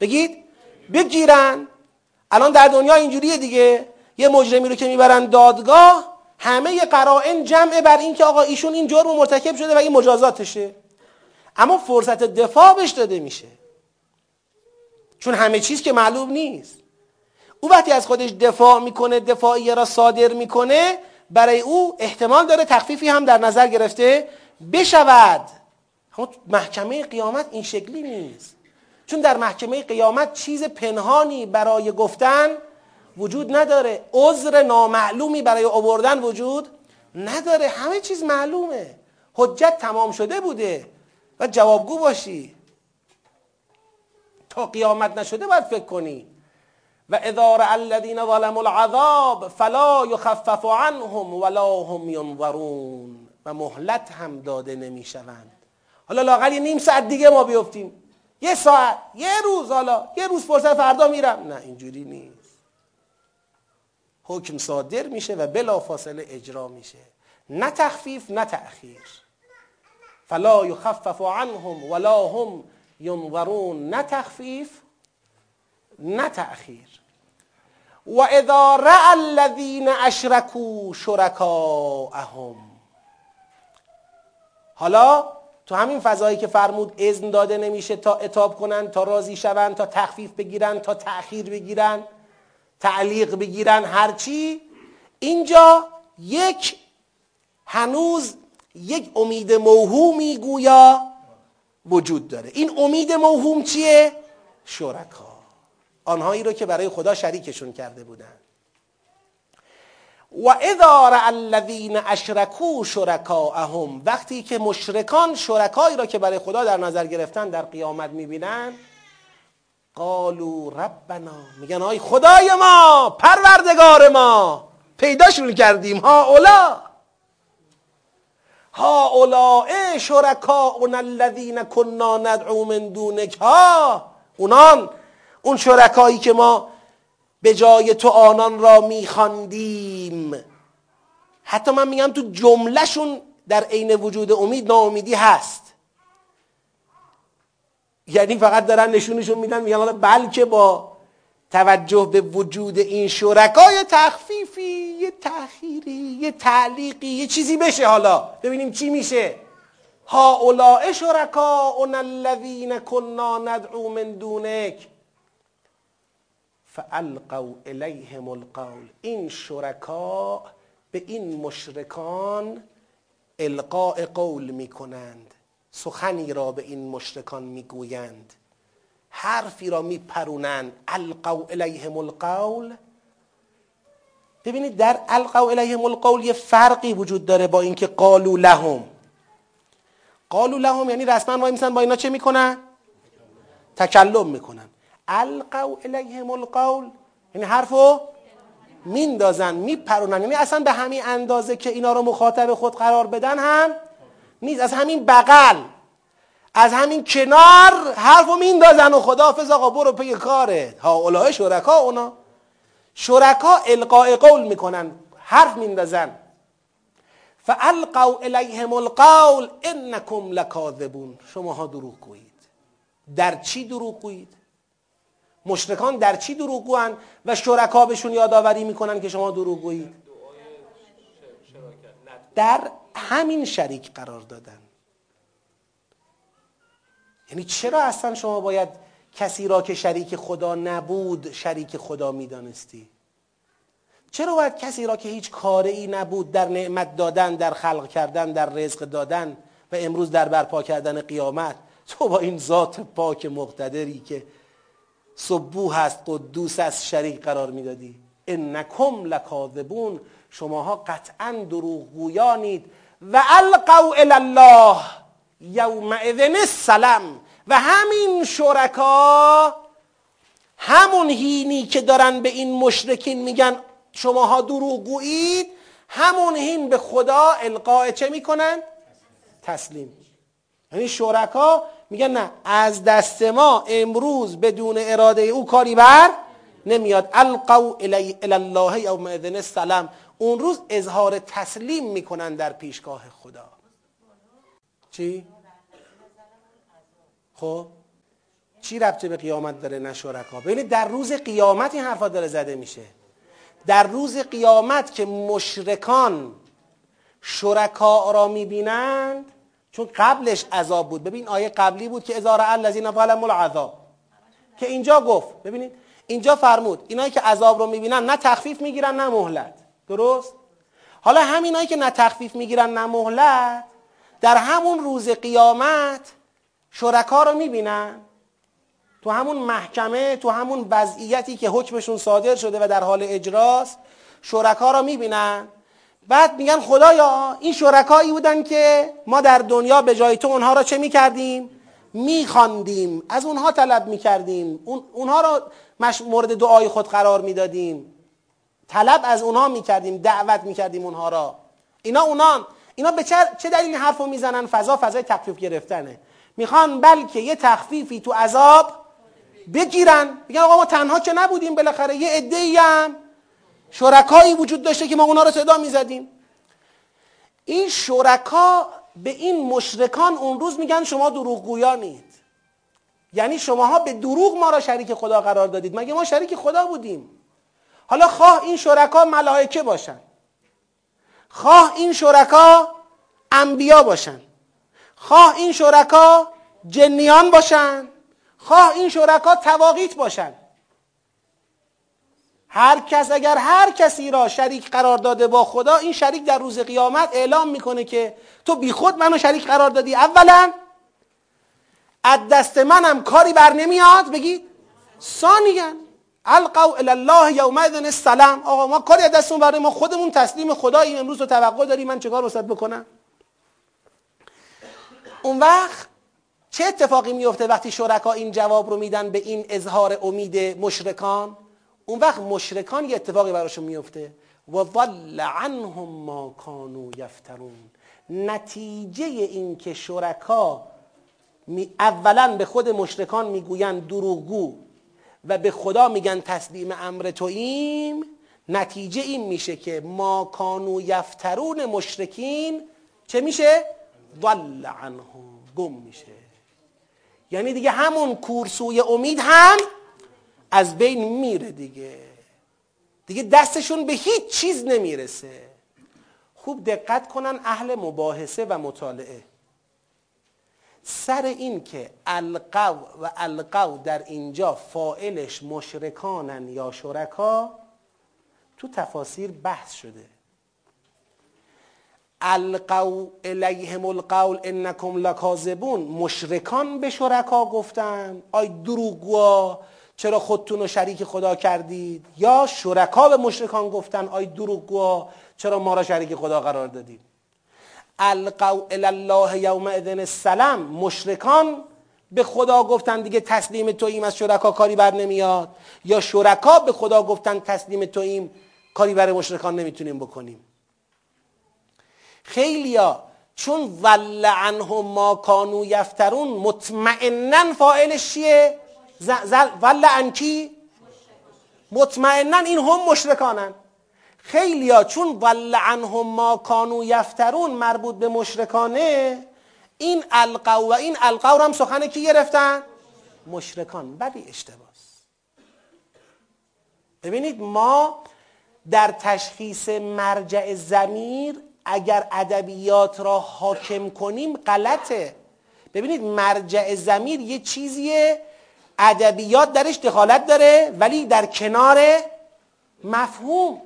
بگید بگیرن. الان در دنیا اینجوریه دیگه. یه مجرمی رو که می‌برن دادگاه همه قرائن جمعه بر این که آقا ایشون این جرم مرتکب شده و این مجازاتشه. اما فرصت دفاع بهش داده میشه. چون همه چیز که معلوم نیست. او وقتی از خودش دفاع می‌کنه دفاعیه را صادر می‌کنه برای او احتمال داره تخفیفی هم در نظر گرفته بشود. اما محکمه قیامت این شکلی نیست. چون در محکمه قیامت چیز پنهانی برای گفتن وجود نداره. عذر نامعلومی برای آوردن وجود نداره. همه چیز معلومه. حجت تمام شده بوده. و جوابگو باشی. تا قیامت نشده باید فکر کنی. و اذا الذين ظلموا العذاب فلا يخفف عنهم ولا هم ينظرون و مهلت هم داده نمی‌شوند. حالا لاقل یه نیم ساعت دیگه ما بیفتیم. یه ساعت یه روز حالا. یه روز فرصت فردا میرم. نه اینجوری نیست. حکم صادر میشه و بلا فاصله اجرا میشه. نه تخفیف نه تأخیر. فلا یخفف عنهم ولا هم ینظرون. نه تخفیف نه تأخیر. و اذا رأى الذین اشرکوا شرکاءهم. حالا تو همین فضایی که فرمود اذن داده نمیشه تا اتاب کنن تا راضی شوند تا تخفیف بگیرن تا تأخیر بگیرن. تعلیق بگیرن هرچی اینجا یک هنوز یک امید موهومی گویا وجود داره. این امید موهوم چیه؟ شرکا. آنهایی رو که برای خدا شریکشون کرده بودن. و اذا الذین اشرکوا شرکاءهم وقتی که مشرکان شرکایی را که برای خدا در نظر گرفتن در قیامت می‌بینن قالو ربنا. میگن آی خدای ما پروردگار ما. پیداشون کردیم. ها اولا ها اولا شرکاؤنا الذین کنا ندعو من دونک. ها اونان اون شرکایی که ما به جای تو آنان را میخواندیم. حتی من میگم تو جملهشون در عین وجود امید ناامیدی هست. یعنی فقط دارن نشونشون میدن میگن حالا بلکه با توجه به وجود این شرکای تخفیفی یه تأخیری یه تعلیقی یه چیزی بشه حالا. ببینیم چی میشه. ها اولاء شرکاؤنا الذین کنا ندعو من دونک. فالقوا الیهم القول. این شرکا به این مشرکان القاء قول می‌کنند. سخنی را به این مشرکان می‌گویند. حرفی را میپرونند. القوا الیهم القول. ببینید در القوا الیهم القول یه فرقی وجود داره با اینکه قالو لهم. قالو لهم یعنی رسما وای میسن با اینا چه می‌کنن؟ تکلم می‌کنن. القوا الیهم القول یعنی حرفو میندازن میپرونن. یعنی اصلا به همین اندازه که اینا رو مخاطب خود قرار بدن هم میز از همین بغل از همین کنار حرف و میندازن و خداحافظ آقا برو پی کاره ها اولای شرکا اونا. شرکا القاء قول می‌کنن حرف میندازن. فالقوا الیهم القول انکم لکاذبون شماها دروغ گویید. در چی دروغ گویید؟ مشرکان در چی دروغ گویند؟ و شرکا بهشون یادآوری می‌کنن که شما دروغ گویید. در همین شریک قرار دادن. یعنی چرا اصلا شما باید کسی را که شریک خدا نبود شریک خدا می‌دانستی؟ چرا باید کسی را که هیچ کاری نبود در نعمت دادن در خلق کردن در رزق دادن و امروز در برپا کردن قیامت؟ تو با این ذات پاک مقتدری که صبوح هست قدوس از شریک قرار می‌دادی. انکم لکاذبون. شماها قطعا دروغگویانید. و القوا الله یومئذ السلام. و همین شرکا همون هینی که دارن به این مشرکین میگن شماها دروغگویید همون هین به خدا القاء چه می‌کنن؟ تسلیم. یعنی شرکا میگن نه از دست ما امروز بدون اراده او کاری بر نمیاد. القوا الی الله یوم اذن السلام. اون روز اظهار تسلیم می‌کنن در پیشگاه خدا. چی؟ خب؟ چی ربطه به قیامت داره نه شرکا؟ ببینید در روز قیامت این حرفا داره زده میشه. در روز قیامت که مشرکان شرکا را می‌بینند چون قبلش عذاب بود. ببین آیه قبلی بود که ازار الذین ظلموا العذاب. که اینجا گفت ببینید اینجا فرمود اینایی که عذاب رو می‌بینن نه تخفیف می‌گیرن نه مهلت. درست؟ حالا همینایی که نه تخفیف می‌گیرن نه مهلت در همون روز قیامت شرکا رو می‌بینن؟ تو همون محکمه تو همون وضعیتی که حکمشون صادر شده و در حال اجراست شرکا رو می‌بینن؟ بعد میگن خدایا این شرکایی بودن که ما در دنیا به جای تو اونها را چه می‌کردیم؟ میخواندیم. از اونها طلب می‌کردیم. اون اونها را مورد دعای خود قرار می‌دادیم. طلب از اونها می‌کردیم دعوت می‌کردیم اونها را. اینا اونان اینا به چه, دلیل حرف رو می‌زنن؟ فضا فضای تخفیف گرفتنه. می‌خوان بلکه یه تخفیفی تو عذاب بگیرن. میگن آقا ما تنها که نبودیم بالاخره یه عده هم شرکایی وجود داشته که ما اونا رو صدا می‌زدیم. این شرکا به این مشرکان اون روز میگن شما دروغگویانید یعنی شماها به دروغ ما را شریک خدا قرار دادید. مگه ما شریک خدا بودیم؟ حالا خواه این شرکا ملائکه باشن. خواه این شرکا انبیا باشن. خواه این شرکا جنیان باشن. خواه این شرکا تواقیت باشن. هر کس اگر هر کسی را شریک قرار داده با خدا این شریک در روز قیامت اعلام می‌کنه که تو بیخود منو شریک قرار دادی. اولا از دست منم کاری بر نمیاد؟ بگید ثانیا. القوا الی الله یومئذ السلام. آقا ما کاری دستمون بر ما؟ خودمون تسلیم خداییم امروز تو توقع داری من چیکار وسط بکنم؟ اون وقت چه اتفاقی میفته وقتی شرکا این جواب رو میدن به این اظهار امید مشرکان؟ اون وقت مشرکان یه اتفاقی براشون میفته و ضل عنهم ما کانوا یفترون. نتیجه این که شرکا اولا به خود مشرکان می‌گویند دروغگو. و به خدا میگن تسلیم امر توییم نتیجه این میشه که ما کانو یفترون مشرکین چه میشه؟ ضل عنهم گم میشه. یعنی دیگه همون کورسوی امید هم از بین میره دیگه. دیگه دستشون به هیچ چیز نمی‌رسه. خوب دقت کنن اهل مباحثه و مطالعه. سر این که القو و القو در اینجا فائلش مشرکانن یا شرکا تو تفاسیر بحث شده. القو الیهم القول انکم لکاذبون. مشرکان به شرکا گفتن آی دروغگوها چرا خودتون رو شریک خدا کردید؟ یا شرکا به مشرکان گفتن آی دروغگوها چرا ما را شریک خدا قرار دادید؟ القو الله یوم اذن السلام. مشرکان به خدا گفتن دیگه تسلیم توییم از شرکا کاری بر نمیاد. یا شرکا به خدا گفتن تسلیم توییم کاری بر مشرکان نمی‌تونیم بکنیم. خیلیا چون ول عنهم ما کانو یفترون مطمئنا فاعلش چیه؟ ول عن کی؟ مطمئنا این هم مشرکانن. خیلیا چون ول عنهم ما کانو یفترون مربوط به مشرکانه این القو و این القو هم سخن کی گرفتن؟ مشرکان. ولی اشتباس. ببینید ما در تشخیص مرجع زمیر اگر ادبیات را حاکم کنیم غلطه. ببینید مرجع زمیر یه چیزیه ادبیات درش دخالت داره ولی در کنار مفهوم.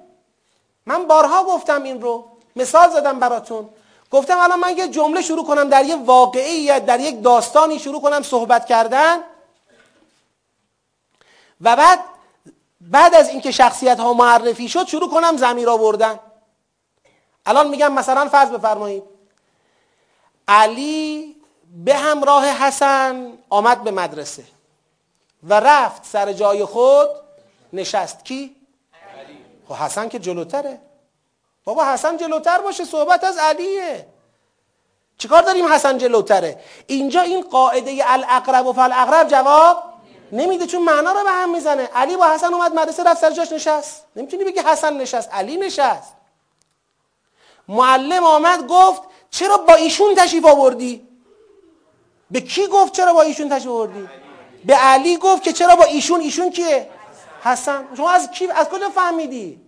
من بارها گفتم این رو. مثال زدم براتون. گفتم الان من یه جمله شروع کنم در یه واقعی در یک داستانی شروع کنم صحبت کردن. و بعد بعد از اینکه شخصیت ها معرفی شد شروع کنم زمیر آوردن. الان میگم مثلا فرض بفرمایید. علی به همراه حسن آمد به مدرسه و رفت سر جای خود نشست. کی؟ خب حسن که جلوتره. بابا حسن جلوتر باشه صحبت از علیه. چیکار داریم حسن جلوتره؟ اینجا این قاعده الاقرب و فالاقرب جواب نمیده چون معنا رو به هم می‌زنه. علی با حسن اومد مدرسه رفت سر جاش نشست. نمی‌تونی بگی حسن نشست علی نشست. معلم آمد گفت چرا با ایشون تشریف آوردی؟ به کی گفت چرا با ایشون تشریف آوردی؟ به علی گفت که چرا با ایشون ایشون کیه؟ حسن شما از کی از کجا فهمیدی؟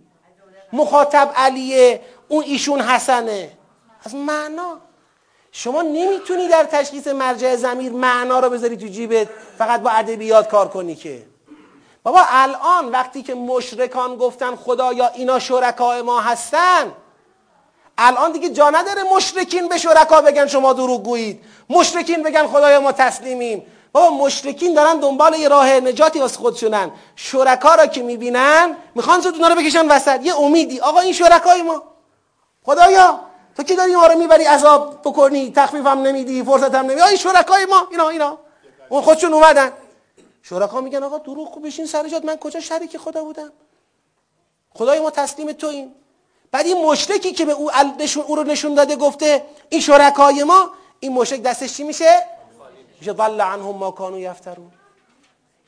مخاطب علیه اون ایشون حسنه. از معنا. شما نمی‌تونی در تشخیص مرجع زمیر معنا رو بذاری تو جیبت فقط با ادبیات کار کنی که. بابا الان وقتی که مشرکان گفتن خدایا اینا شرکای ما هستن الان دیگه جا نداره مشرکین به شرکا بگن شما دروغ گویید. مشرکین بگن خدایا ما تسلیمیم. بابا مشرکین دارن دنبال یه راه نجاتی واسه خودشونن. شرکا را که می‌بینن می‌خوان زود اونا رو بکشن وسط. یه امیدی. آقا این شرکای ما. خدایا تو کی داری ما رو می‌بری عذاب بکنی؟ تخفیفم نمیدی فرصتم نمیدی. این شرکای ما. اینا اینا. اون خودشون اومدن. شرکا میگن آقا دروغ بشین سر جات. من کجا شریک خدا بودم؟ خدای ما تسلیم تو این بعد این مشرکی که به او, او رو نشون داده گفته این شرکای ما این مشرک دستش چی میشه؟ میشه ضل عنهم ما کانوا یفترون.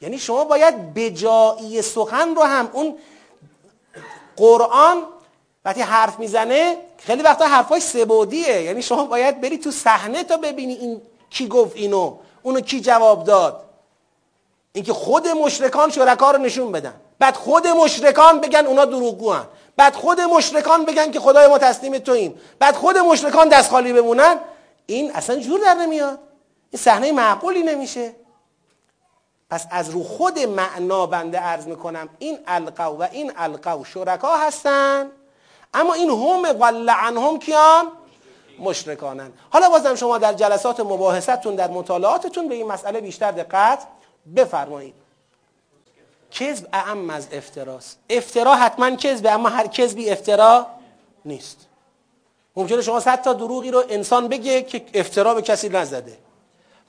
یعنی شما باید بجایی سخن رو هم اون قرآن وقتی حرف می‌زنه خیلی وقتا حرفاش سبودیه. یعنی شما باید بری تو صحنه تا ببینی این کی گفت اینو اونو کی جواب داد. اینکه خود مشرکان شرکا رو نشون بدن. بعد خود مشرکان بگن اونا دروغگوان. بعد خود مشرکان بگن که خدای ما تسلیم توییم. بعد خود مشرکان دست خالی بمونن. این اصلا جور در نمیاد. این صحنه معقولی نمیشه. پس از رو خود معنا بنده عرض می‌کنم این القو و این القو شرکا هستن اما این هم ول عنهم کیان؟ مشرکانن. حالا بازم شما در جلسات مباحثتون در مطالعاتتون به این مسئله بیشتر دقت بفرمایید. کذب اعم از افتراست افترا حتما کذبه اما هر کذبی افترا نیست. ممکنه شما صد تا دروغی رو انسان بگه که افترا به کسی نزده.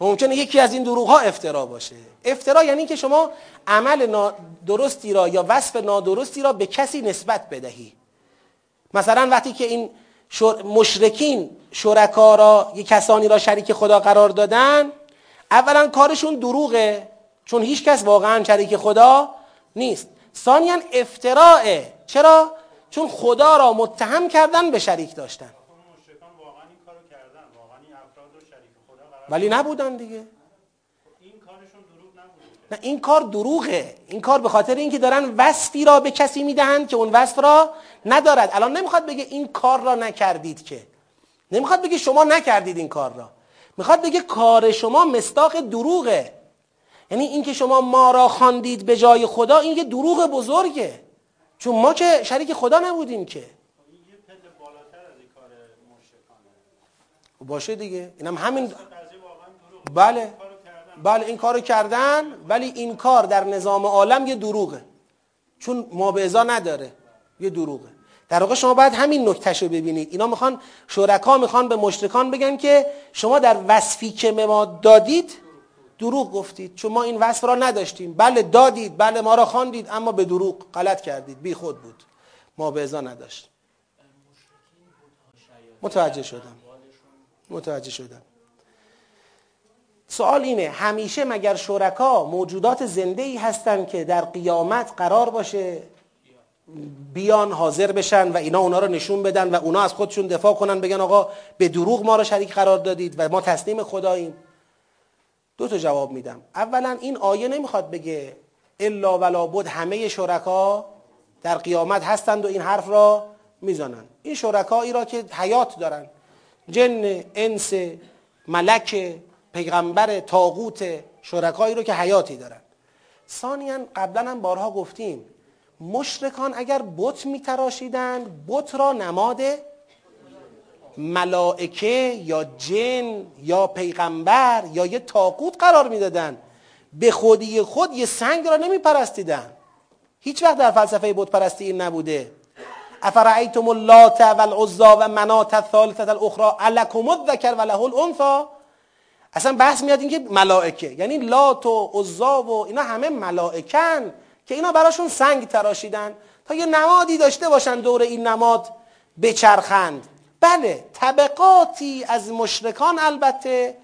ممکنه یکی از این دروغ ها افترا باشه. افترا یعنی که شما عمل درستی را یا وصف نادرستی را به کسی نسبت بدهی. مثلا وقتی که این مشرکین شرکا را یه کسانی را شریک خدا قرار دادن اولا کارشون دروغه چون هیچ کس واقعا شریک خدا نیست. ثانیا افتراعه چرا؟ چون خدا را متهم کردن به شریک داشتن. ولی نبودن دیگه. نه این کار دروغه. این کار به خاطر اینکه دارن وصفی را به کسی می‌دهند که اون وصف را ندارد. الان نمی‌خواد بگه این کار را نکردید که. نمی‌خواد بگه شما نکردید این کار را. می‌خواد بگه کار شما مستاق دروغه. یعنی اینکه شما ما را خواندید به جای خدا این یه دروغ بزرگه. چون ما که شریک خدا نبودیم که. باشه دیگه. اینم همین بله. بله این کارو کردن ولی این کار در نظام عالم یه دروغه. چون ما نداره یه دروغه. در واقع شما باید همین نکتهش رو ببینید. اینا می‌خوان شرکا می‌خوان به مشرکان بگن که شما در وصفی که ما دادید دروغ گفتید. چون ما این وصف را نداشتیم. بله دادید. بله ما را خواندید اما به دروغ غلط کردید. بی خود بود. ما به نداشت. متوجه شدم. متوجه شدم. سوال اینه همیشه مگر شرکا موجودات زنده ای هستن که در قیامت قرار باشه بیان حاضر بشن و اینا اونا رو نشون بدن و اونا از خودشون دفاع کنن بگن آقا به دروغ ما رو شریک قرار دادید و ما تسلیم خداییم؟ دو تا جواب میدم. اولا این آیه نمی‌خواد بگه الا ولا بود همه شرکا در قیامت هستند و این حرف را می‌زنن. این شرکایی را که حیات دارن جن انس ملک پیغمبر تاغوت شرکایی رو که حیاتی دارن. ثانیا قبلا هم بارها گفتیم مشرکان اگر بت میتراشیدن بت را نماد ملائکه یا جن یا پیغمبر یا یه تاقوت قرار می‌دادن. به خودی خود یه سنگ را نمیپرستیدن. هیچ وقت در فلسفه بت پرستی این نبوده. افرعیتم اللات والعزا و منات الثالثه الاخرى الکم الذکر و له الانثى؟ اصلا بحث میاد اینکه ملائکه. یعنی لات و عزا و اینا همه ملائکن که اینا براشون سنگ تراشیدن تا یه نمادی داشته باشن دور این نماد بچرخند. بله طبقاتی از مشرکان البته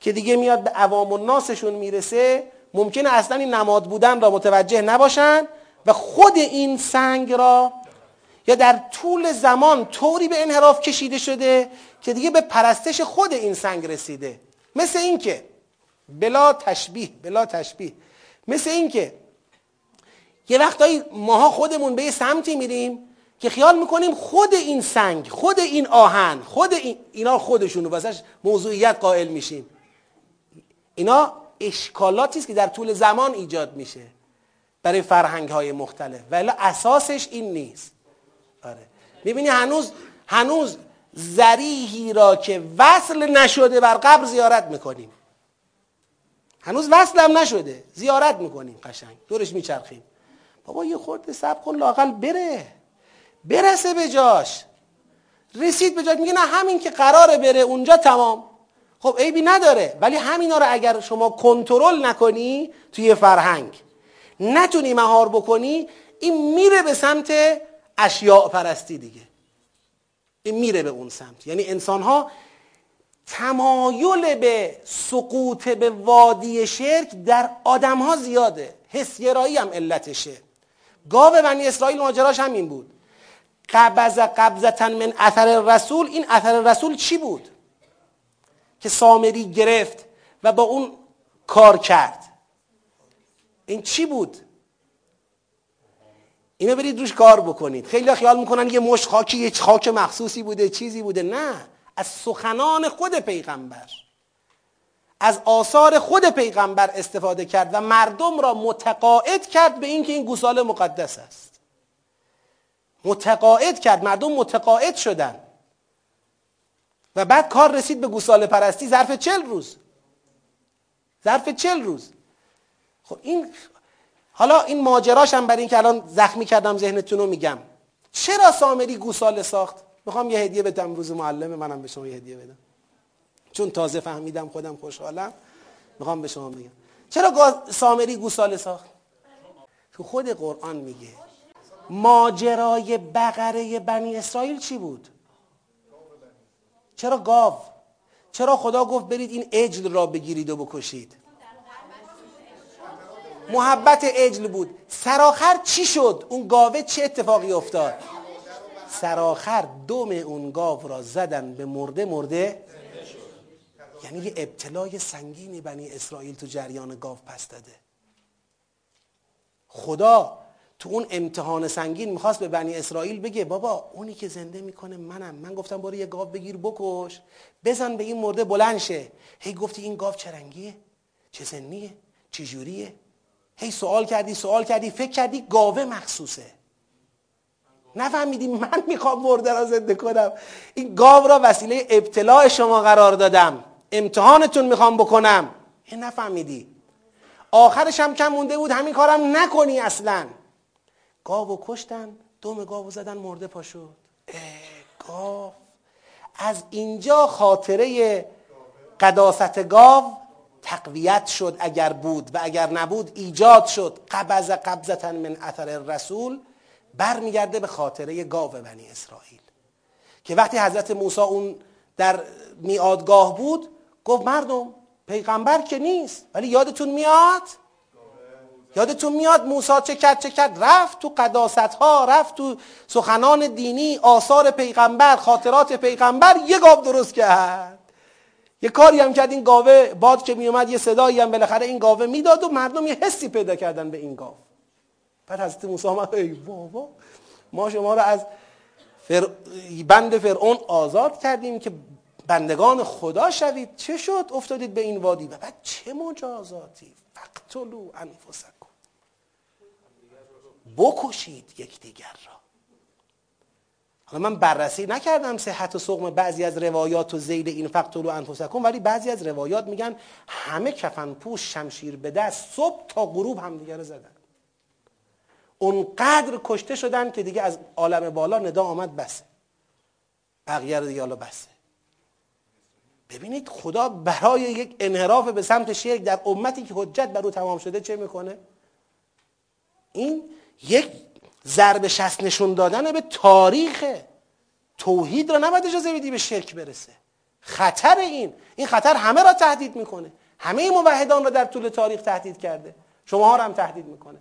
که دیگه میاد به عوام الناسشون می‌رسه ممکنه اصلا این نماد بودن را متوجه نباشن و خود این سنگ را یا در طول زمان طوری به انحراف کشیده شده که دیگه به پرستش خود این سنگ رسیده. مثل اینکه بلا تشبیه بلا تشبیه. مثل اینکه یه وقتایی ماها خودمون به یه سمتی میریم که خیال می‌کنیم خود این سنگ خود این آهن خود این اینا خودشونو واسش موضوعیت قائل میشیم. اینا اشکالاتی است که در طول زمان ایجاد میشه برای فرهنگ های مختلف. ولی اساسش این نیست. آره. می‌بینی هنوز هنوز زریحی را که وصل نشده بر قبر زیارت می‌کنیم. هنوز وصل هم نشده زیارت می‌کنیم قشنگ دورش میچرخیم. بابا یه خورده سب کن لاقل بره. برسه به جاش. رسید به جاش میگه نه همین که قراره بره اونجا تمام. خب عیبی نداره ولی همینا رو اگر شما کنترل نکنی توی فرهنگ نتونی مهار بکنی این میره به سمت اشیاء پرستی دیگه. میره به اون سمت. یعنی انسان ها تمایل به سقوط به وادی شرک در آدم ها زیاده حسگرایی هم علتشه گاو بنی اسرائیل ماجراش همین بود. قبض قبضتا من اثر رسول این اثر رسول چی بود؟ که سامری گرفت و با اون کار کرد. این چی بود؟ اینو برید روش کار بکنید. خیلی خیال می‌کنن یه مش خاکی یه خاک مخصوصی بوده چیزی بوده. نه. از سخنان خود پیغمبر. از آثار خود پیغمبر استفاده کرد و مردم را متقاعد کرد به اینکه این گوساله مقدس است. متقاعد کرد. مردم متقاعد شدن. و بعد کار رسید به گوساله پرستی. ظرف چل روز. ظرف چل روز. خب این حالا این ماجراش هم برای اینکه الان زخمی کردم ذهنتون رو میگم. چرا سامری گوساله ساخت؟ می‌خوام یه هدیه بدم روز معلم منم به شما یه هدیه بدم. چون تازه فهمیدم خودم خوشحالم می‌خوام به شما بگم. چرا سامری گوساله ساخت؟ تو خود قرآن میگه ماجرای بقره بنی اسرائیل چی بود؟ چرا گاو؟ چرا خدا گفت برید این اجل را بگیرید و بکشید؟ محبت اجل بود. سراخر چی شد؟ اون گاوه چه اتفاقی افتاد؟ سراخر دم اون گاو را زدن به مرده مرده یعنی یه ابتلای سنگینی بنی اسرائیل تو جریان گاو پس داده. خدا تو اون امتحان سنگین می‌خواست به بنی اسرائیل بگه بابا اونی که زنده می‌کنه منم. من گفتم برو یه گاو بگیر بکش. بزن به این مرده بلند شه. هی گفتی این گاو چه رنگیه؟ چه سنیه چه جوریه؟ هی سوال کردی سوال کردی فکر کردی گاوه مخصوصه. نفهمیدی من می‌خوام مرده را زنده کنم. این گاو را وسیله ابتلاع شما قرار دادم. امتحانتون می‌خوام بکنم. این نفهمیدی. آخرش هم کم مونده بود همین کارم نکنی اصلا. گاو کشتن دوم گاو زدن مرده پا گاو. از اینجا خاطره قداست گاو. تقویت شد اگر بود و اگر نبود ایجاد شد. قبض قبضتا من اثر رسول برمیگرده به خاطره گاو بنی اسرائیل. که وقتی حضرت موسی اون در میادگاه بود گفت مردم پیغمبر که نیست ولی یادتون میاد؟ یادتون میاد موسی چه کرد چه کرد؟ رفت تو قداست ها رفت تو سخنان دینی آثار پیغمبر خاطرات پیغمبر یه گاو درست کرد. یه کاری هم کرد این گاوه باد که میومد یه صدایی هم بالاخره این گاوه می‌داد و مردم یه حسی پیدا کردن به این گاو. بعد حضرت موسی آمد ای بابا ما شما رو از فر... بند فرعون آزاد کردیم که بندگان خدا شوید. چه شد؟ افتادید به این وادی. و بعد چه مجازاتی فقتلو انفسکم. بکشید یکدیگر را. حالا من بررسی نکردم صحت و سقم بعضی از روایات و زیل این فقتلو انفسکم ولی بعضی از روایات میگن همه کفن پوش شمشیر به دست صبح تا غروب همدیگه رو زدن. اونقدر کشته شدن که دیگه از عالم بالا ندا آمد بسه. بقیه دیگه حالا بسه. ببینید خدا برای یک انحراف به سمت شرک در امتی که حجت بر او تمام شده چه می‌کنه؟ این یک ضرب شست نشون دادن به تاریخ توحید را نباید اجازه بدی به شرک برسه. خطر این. این خطر همه را تهدید می‌کنه. همه موحدان را در طول تاریخ تهدید کرده. شما را هم تهدید می‌کنه.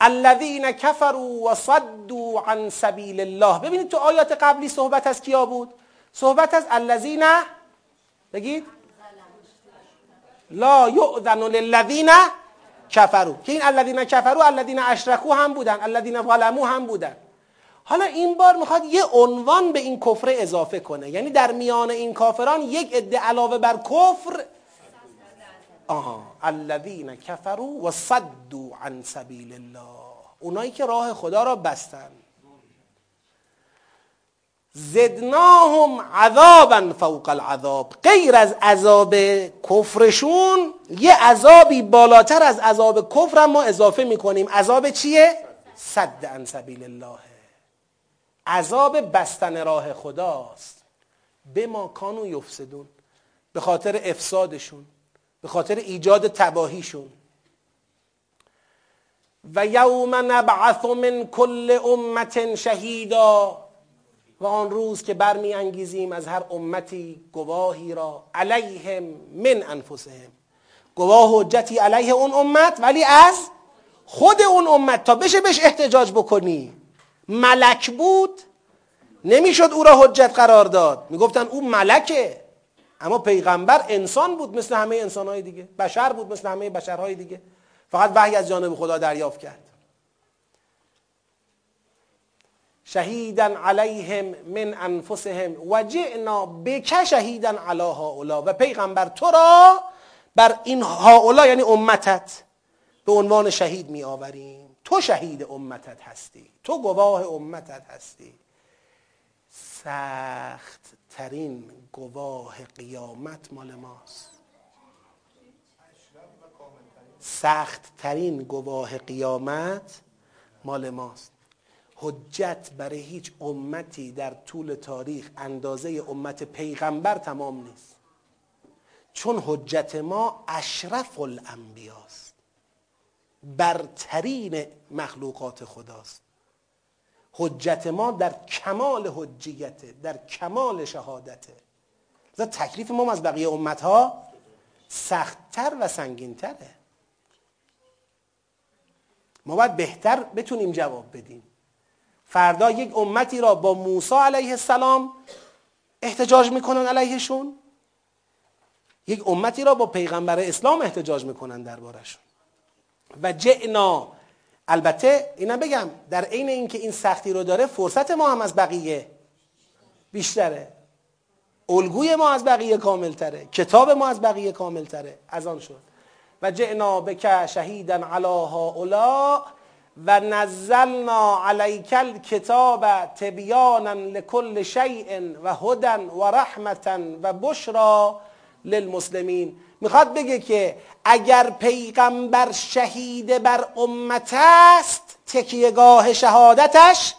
الذین کفروا و صدوا عن سبیل الله. ببینید تو آیات قبلی صحبت از کیا بود؟ صحبت از الذین بگید. لا یؤذن للذین کفرو که این الذین کفرو الذین اشرکو هم بودن الذین ظلمو هم بودن. حالا این بار می‌خواد یه عنوان به این کفر اضافه کنه. یعنی در میان این کافران یک عده علاوه بر کفر آها الذین کفروا و صدوا عن سبیل الله. اونایی که راه خدا را بستن. زدناهم عذابا فوق العذاب. غیر از عذاب کفرشون یه عذابی بالاتر از عذاب کفر ما اضافه می‌کنیم. عذاب چیه؟ صد عن سبیل الله. عذاب بستن راه خداست. به ما کانو یفسدون. به خاطر افسادشون. به خاطر ایجاد تباهیشون. و یوم نبعث من کل امت شهیدا. و آن روز که برمی انگیزیم از هر امتی گواهی را علیهم من انفسهم. گواه حجتی علیه اون امت ولی از خود اون امت. تا بشه بهش احتجاج بکنی. ملک بود نمی‌شد او را حجت قرار داد. می‌گفتن او ملکه اما پیغمبر انسان بود مثل همه انسانهای دیگه. بشر بود مثل همه بشرهای دیگه. فقط وحی از جانب خدا دریافت کرد. شهیدا علیهم من انفسهم. و جئنا بک شهیدا علی هؤلاء. و پیغمبر تو را بر این هؤلاء یعنی امتت به عنوان شهید می آوریم تو شهید امتت هستی. تو گواه امتت هستی. سخت ترین گواه قیامت مال ماست. سخت ترین گواه قیامت مال ماست. حجت برای هیچ امتی در طول تاریخ اندازه امت پیغمبر تمام نیست. چون حجت ما اشرف الانبیاست. برترین مخلوقات خداست. حجت ما در کمال حجیته در کمال شهادته. لذا تکلیف ما از بقیه امتها سختتر و سنگینتره. ما باید بهتر بتونیم جواب بدیم. فردا یک امتی را با موسی علیه السلام احتجاج می‌کنن علیهشون. یک امتی را با پیغمبر اسلام احتجاج می‌کنن دربارشون و جعنا البته اینا بگم در عین اینکه این سختی رو داره فرصت ما هم از بقیه بیشتره. الگوی ما از بقیه کاملتره. کتاب ما از بقیه کاملتره. از آن شد. و جعنا بک شهیدا علی هؤلاء. و نزلنا علیک الکتاب تبیانا لكل شیء و هدن و رحمتا و بشرا للمسلمین. می‌خواد بگه که اگر پیغمبر شهید بر امت است تکیهگاه شهادتش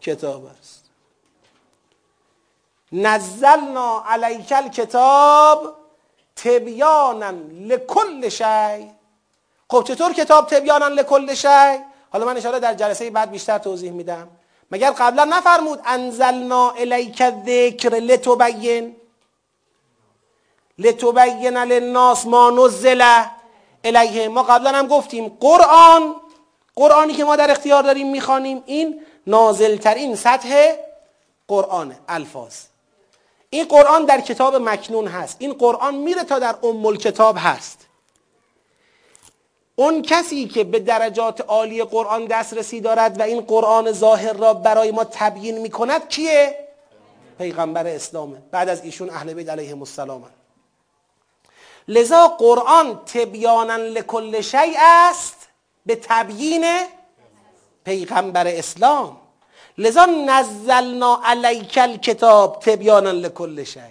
کتاب است. نزلنا علیک الکتاب تبیانا لكل شیء خب چطور کتاب تبیانا لکل شی؟ حالا من اشاره در جلسه بعد بیشتر توضیح میدم. مگر قبلا نفرمود انزلنا الیک الذکر لتبین؟ لتبین للناس ما نزل الیه. ما قبلا هم گفتیم قرآن قرآنی که ما در اختیار داریم می‌خوانیم این نازلترین سطح قرآن الفاظ. این قرآن در کتاب مکنون هست. این قرآن میره تا در ام کتاب هست. اون کسی که به درجات عالی قرآن دسترسی دارد و این قرآن ظاهر را برای ما تبیین می‌کند کیه؟ پیغمبر اسلامه بعد از ایشون اهل بیت علیهم السلام. لذا قرآن تبیانا لکل شیء است به تبیین پیغمبر اسلام. لذا نزلنا علیک الکتاب تبیانا لکل شیء.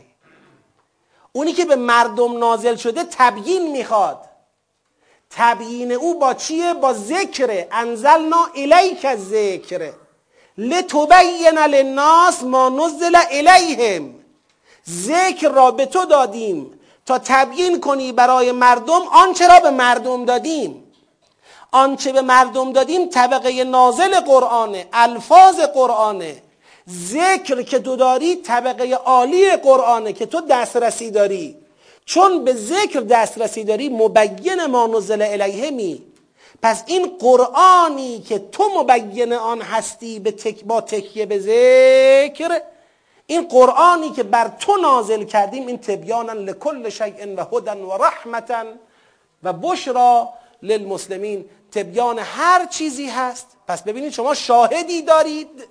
اونی که به مردم نازل شده تبیین می‌خواد. تبیین او با چیه؟ با ذکر انزلنا الیک ذکر لتبین للناس ما نزل الیهم. ذکر را به تو دادیم. تا تبیین کنی برای مردم آنچه را به مردم دادیم؟ آنچه به مردم دادیم طبقه نازل قرآنه الفاظ قرآنه. ذکر که تو داری طبقه عالی قرآنه که تو دسترسی داری. چون به ذکر دسترسی داری مبین ما نزل الیه می. پس این قرآنی که تو مبین آن هستی به تک با تکیه به ذکر این قرآنی که بر تو نازل کردیم این تبیانا لکل شیء و هدن و رحمتا و بشرا للمسلمین. تبیان هر چیزی هست. پس ببینید شما شاهدی دارید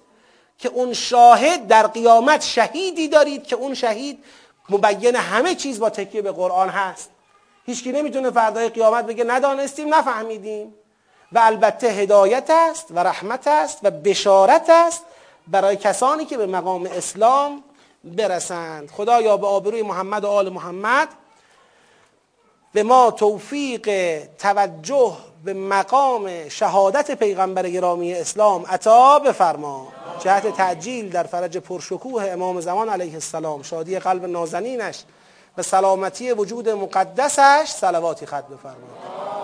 که اون شاهد در قیامت شهیدی دارید که اون شهید مبین همه چیز با تکیه به قرآن هست. هیچکی نمی‌تونه فردای قیامت بگه ندانستیم نفهمیدیم. و البته هدایت است و رحمت است و بشارت است برای کسانی که به مقام اسلام برسند. خدایا به آبروی محمد و آل محمد به ما توفیق توجه به مقام شهادت پیغمبر گرامی اسلام عطا بفرما. جهت تعجیل در فرج پرشکوه امام زمان علیه السلام شادی قلب نازنینش و سلامتی وجود مقدسش سلواتی خط بفرما.